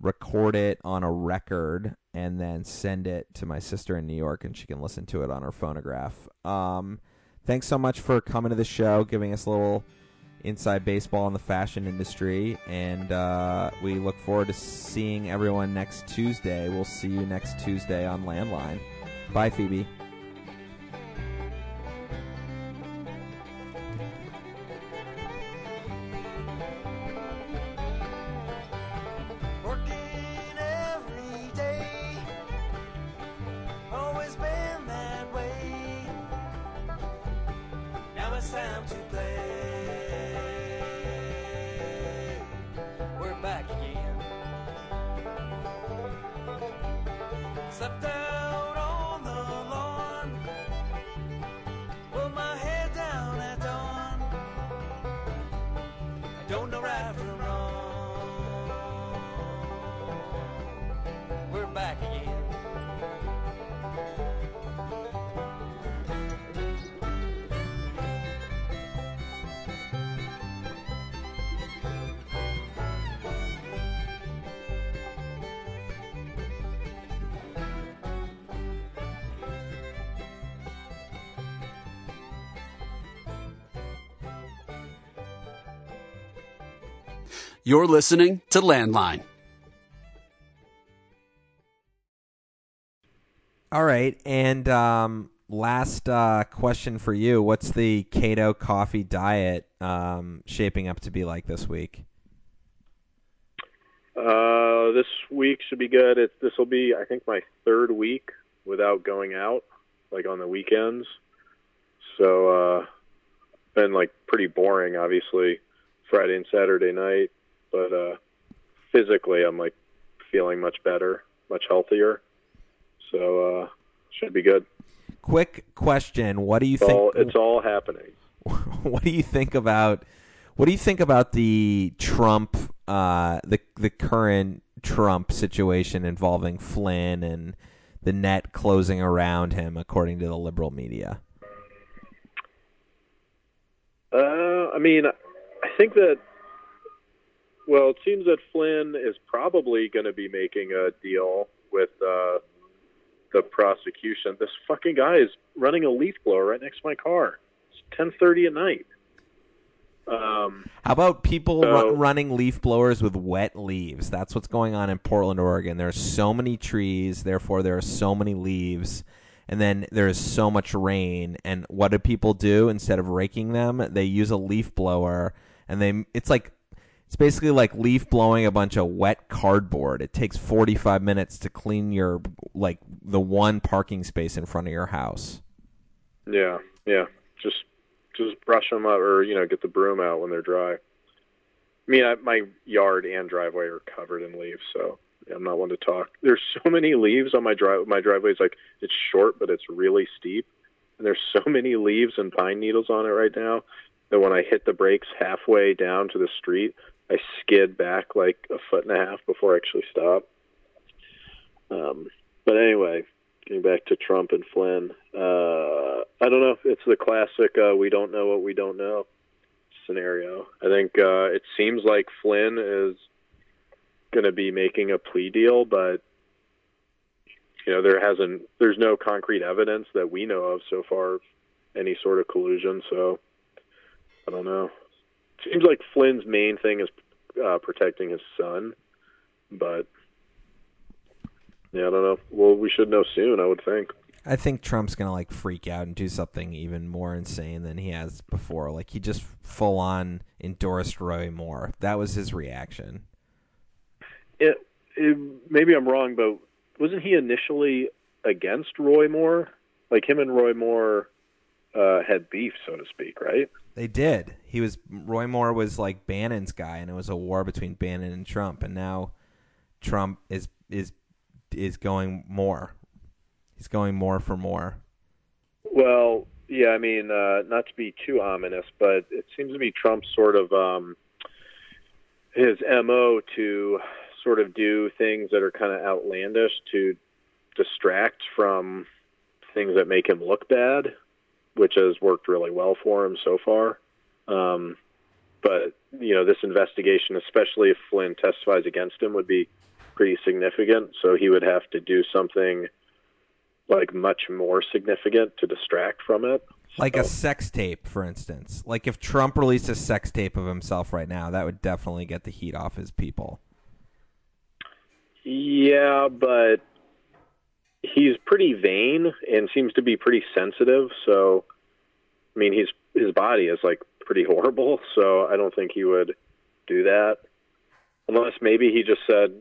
record it on a record and then send it to my sister in New York, and she can listen to it on her phonograph. Um, thanks so much for coming to the show, giving us a little inside baseball in the fashion industry. And uh, we look forward to seeing everyone next Tuesday. We'll see you next Tuesday on Landline. Bye, Phoebe. You're listening to Landline. All right, and um, last uh, question for you: What's the Cato coffee diet um, shaping up to be like this week? Uh, this week should be good. This will be, I think, my third week without going out, like on the weekends. So, uh, been like pretty boring, obviously, Friday and Saturday night. But uh, physically, I'm like feeling much better, much healthier. So, uh, should be good. Quick question: What do you It's think? all, it's all happening. what do you think about what do you think about the Trump uh the the current Trump situation involving Flynn and the net closing around him according to the liberal media? Uh, I mean, I think that. Well, it seems that Flynn is probably going to be making a deal with uh, the prosecution. This fucking guy is running a leaf blower right next to my car. It's ten thirty at night. Um, How about people So- ru- running leaf blowers with wet leaves? That's what's going on in Portland, Oregon. There are so many trees, therefore there are so many leaves, and then there is so much rain. And what do people do instead of raking them? They use a leaf blower, and they it's like it's basically like leaf blowing a bunch of wet cardboard. It takes 45 minutes to clean your like the one parking space in front of your house. yeah, yeah. Just just brush them up, or you know, get the broom out when they're dry. I mean, I, my yard and driveway are covered in leaves, so I'm not one to talk. There's so many leaves on my drive. My driveway is like it's short, but it's really steep, and there's so many leaves and pine needles on it right now that when I hit the brakes halfway down to the street, I skid back like a foot and a half before I actually stop. Um, but anyway, getting back to Trump and Flynn, uh, I don't know. It's the classic uh, "we don't know what we don't know" scenario. I think uh, it seems like Flynn is going to be making a plea deal, but you know there hasn't, there's no concrete evidence that we know of so far, any sort of collusion. So I don't know. Seems like Flynn's main thing is uh, protecting his son, but yeah, I don't know. Well, we should know soon, I would think. I think Trump's gonna like freak out and do something even more insane than he has before. Like he just full on endorsed Roy Moore. That was his reaction. It, it, maybe I'm wrong, but wasn't he initially against Roy Moore? Like him and Roy Moore uh, had beef, so to speak, right? They did. He was Roy Moore was like Bannon's guy, and it was a war between Bannon and Trump. And now Trump is is is going more. He's going more for more. Well, yeah, I mean, uh, not to be too ominous, but it seems to be Trump's sort of um, his mo to sort of do things that are kind of outlandish to distract from things that make him look bad, which has worked really well for him so far. Um, but you know, this investigation, especially if Flynn testifies against him, would be pretty significant. So he would have to do something like much more significant to distract from it. Like a sex tape, for instance. Like if Trump released a sex tape of himself right now, that would definitely get the heat off his people. Yeah, but he's pretty vain and seems to be pretty sensitive. So, I mean, he's his body is like pretty horrible. So I don't think he would do that, unless maybe he just said,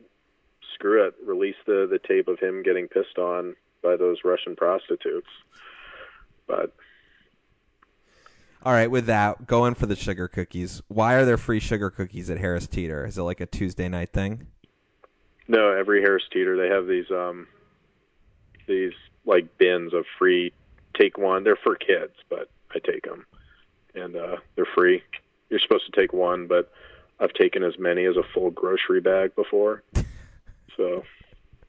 "Screw it, release the the tape of him getting pissed on by those Russian prostitutes." But All right, with that, going for the sugar cookies. Why are there free sugar cookies at Harris Teeter? Is it like a Tuesday night thing? No, every Harris Teeter they have these um these like bins of free take one. They're for kids, but I take them, and uh, they're free. You're supposed to take one, but I've taken as many as a full grocery bag before. So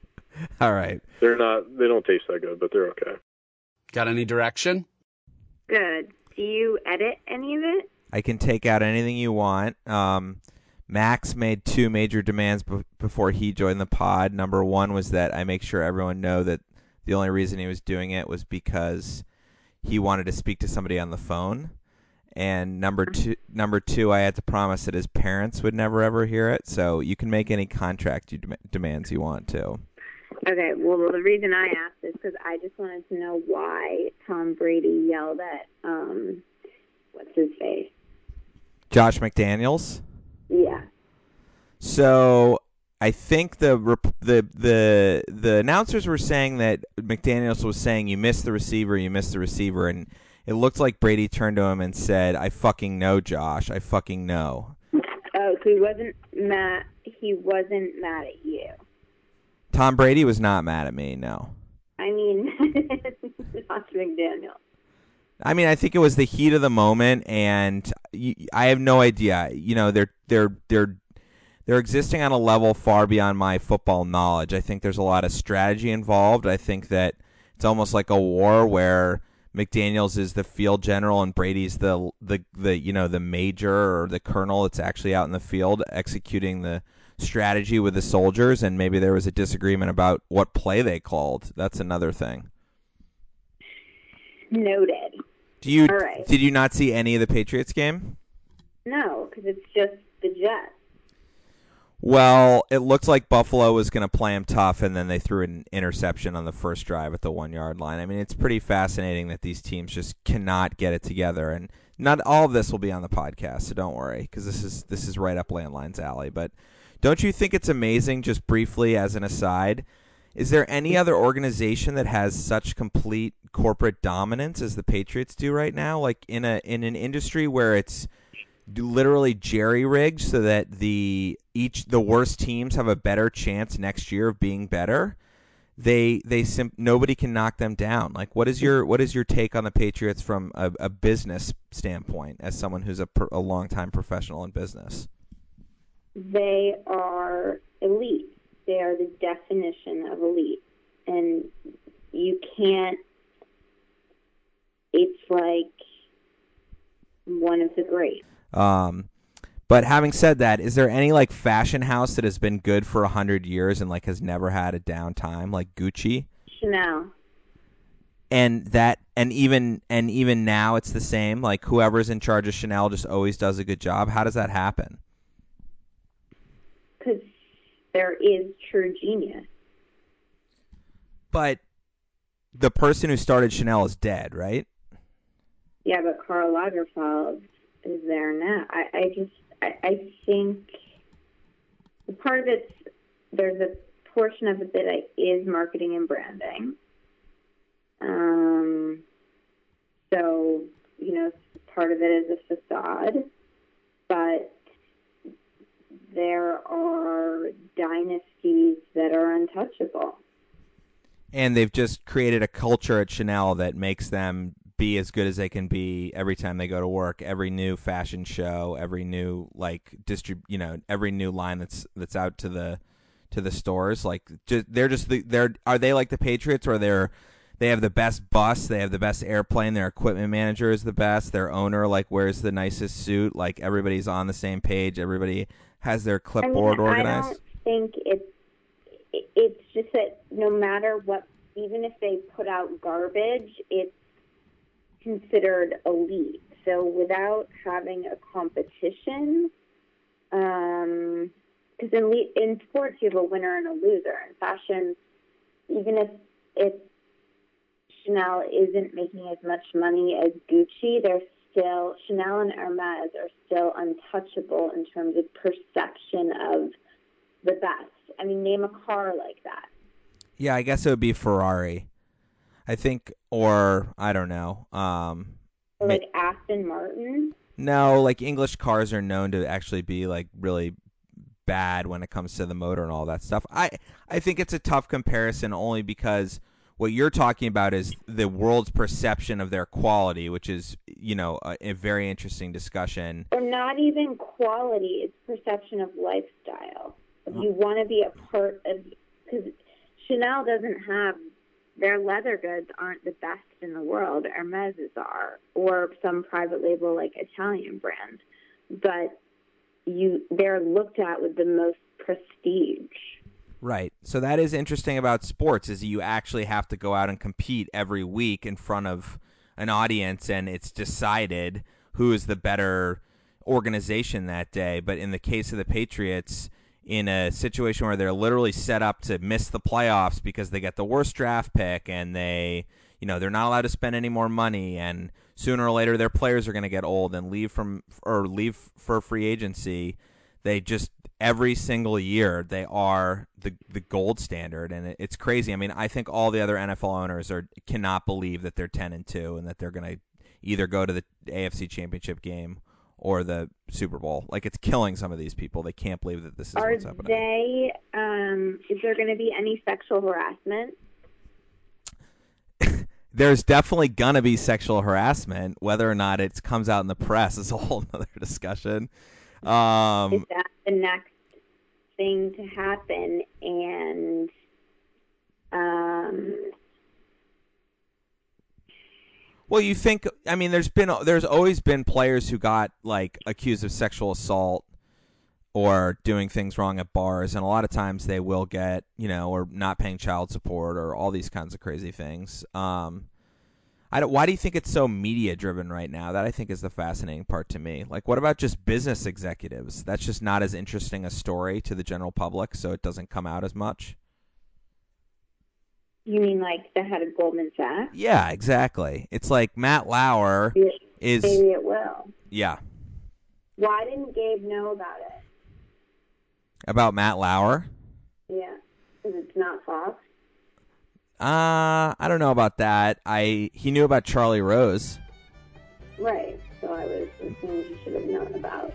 All right. they're not. They don't taste that good, but they're okay. Got any direction? Good. Do you edit any of it? I can take out anything you want. Um, Max made two major demands b- before he joined the pod. Number one was that I make sure everyone know that the only reason he was doing it was because he wanted to speak to somebody on the phone. And number two, number two, I had to promise that his parents would never ever hear it. So you can make any contract you dem- demands you want to. Okay, well, the reason I asked is because I just wanted to know why Tom Brady yelled at um, what's his face? Josh McDaniels. Yeah. So I think the rep- the the the announcers were saying that McDaniels was saying you missed the receiver, you missed the receiver, and it looked like Brady turned to him and said, "I fucking know, Josh. I fucking know." Oh, so he wasn't mad. He wasn't mad at you. Tom Brady was not mad at me. No. I mean, Josh McDaniel. I mean, I think it was the heat of the moment, and I have no idea. You know, they're they're they're they're existing on a level far beyond my football knowledge. I think there's a lot of strategy involved. I think that it's almost like a war where McDaniels is the field general and Brady's the the the you know the major or the colonel that's actually out in the field executing the strategy with the soldiers, and maybe there was a disagreement about what play they called. That's another thing. Noted. Do you right. did you not see any of the Patriots game? No, because it's just the Jets. Well, it looked like Buffalo was going to play him tough, and then they threw an interception on the first drive at the one yard line. I mean, it's pretty fascinating that these teams just cannot get it together, and not all of this will be on the podcast, so don't worry, because this is this is right up Landline's alley. But don't you think it's amazing, just briefly as an aside? Is there any other organization that has such complete corporate dominance as the Patriots do right now? Like in a in an industry where it's literally jerry rigged so that the each the worst teams have a better chance next year of being better. They they sim- nobody can knock them down. Like what is your what is your take on the Patriots from a, a business standpoint as someone who's a per, a longtime professional in business? They are elite. They are the definition of elite, and you can't. It's like one of the greats. Um, but having said that, is there any like fashion house that has been good for a hundred years and like has never had a downtime, like Gucci? Chanel. And that, and even and even now, it's the same. Like whoever's in charge of Chanel just always does a good job. How does that happen? because there is true genius. But the person who started Chanel is dead, right? Yeah, but Karl Lagerfeld is there now. I, I just, I, I think part of it's there's a portion of it that is marketing and branding. Um, so you know, part of it is a facade, but there are dynasties that are untouchable. And they've just created a culture at Chanel that makes them be as good as they can be every time they go to work. Every new fashion show, every new like distrib- you know, every new line that's that's out to the to the stores. Like just, they're just the, they're are they like the Patriots or they're they have the best bus, they have the best airplane, their equipment manager is the best, their owner like wears the nicest suit, like everybody's on the same page, everybody has their clipboard I mean, organized. I don't think it's it's just that no matter what, even if they put out garbage, it's considered elite. So without having a competition, um, because in le- in sports you have a winner and a loser. In fashion, even if if Chanel isn't making as much money as Gucci, they're still Chanel and Hermes are still untouchable in terms of perception of the best. I mean, name a car like that. Yeah, I guess it would be Ferrari. I think, or I don't know. Um, Or ma- like Aston Martin. no, like English cars are known to actually be like really bad when it comes to the motor and all that stuff. I I think it's a tough comparison only because what you're talking about is the world's perception of their quality, which is you know a, a very interesting discussion. Or not even quality, it's perception of lifestyle. If you want to be a part of, because Chanel doesn't have, their leather goods aren't the best in the world. Hermes's are, or some private label like Italian brand. But you, they're looked at with the most prestige. Right. So that is interesting about sports is you actually have to go out and compete every week in front of an audience and it's decided who is the better organization that day. But in the case of the Patriots, in a situation where they're literally set up to miss the playoffs because they get the worst draft pick and they you know they're not allowed to spend any more money and sooner or later their players are going to get old and leave from or leave for free agency. They just every single year they are the the gold standard and it, it's crazy. I mean i think all the other nfl owners are cannot believe that they're 10 and 2 and that they're going to either go to the afc championship game or the super bowl like it's killing some of these people they can't believe that this is Are what's happening they? Um, is there going to be any sexual harassment? there's definitely gonna be sexual harassment. Whether or not it comes out in the press is a whole other discussion. is Um, that the next thing to happen? And um, well, you think? I mean, there's been there's always been players who got like accused of sexual assault or doing things wrong at bars, and a lot of times they will get you know or not paying child support or all these kinds of crazy things. Um, I don't, why do you think it's so media driven right now? That I think is the fascinating part to me. Like, what about just business executives? That's just not as interesting a story to the general public, so it doesn't come out as much. You mean like the head of Goldman Sachs? Yeah, exactly. It's like Matt Lauer is Maybe it will. yeah Why didn't Gabe know about it? about Matt Lauer. Yeah, because it's not Fox. Uh, I don't know about that. I he knew about Charlie Rose. Right. So I was assuming you should have known about.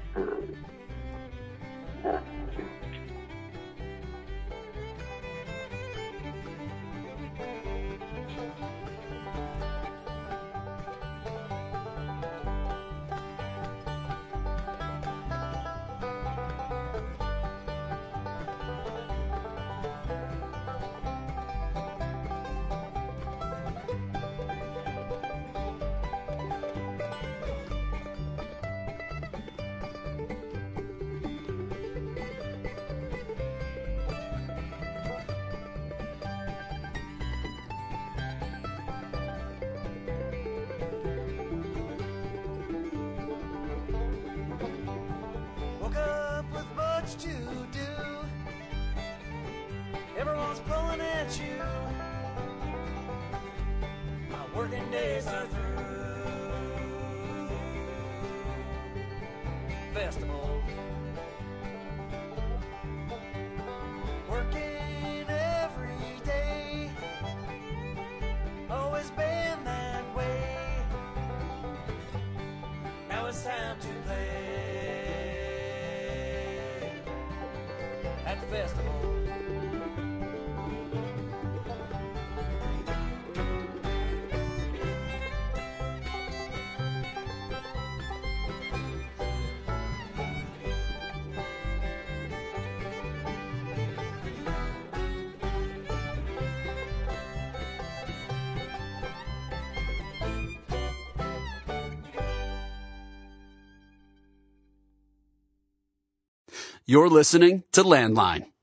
You're listening to Landline.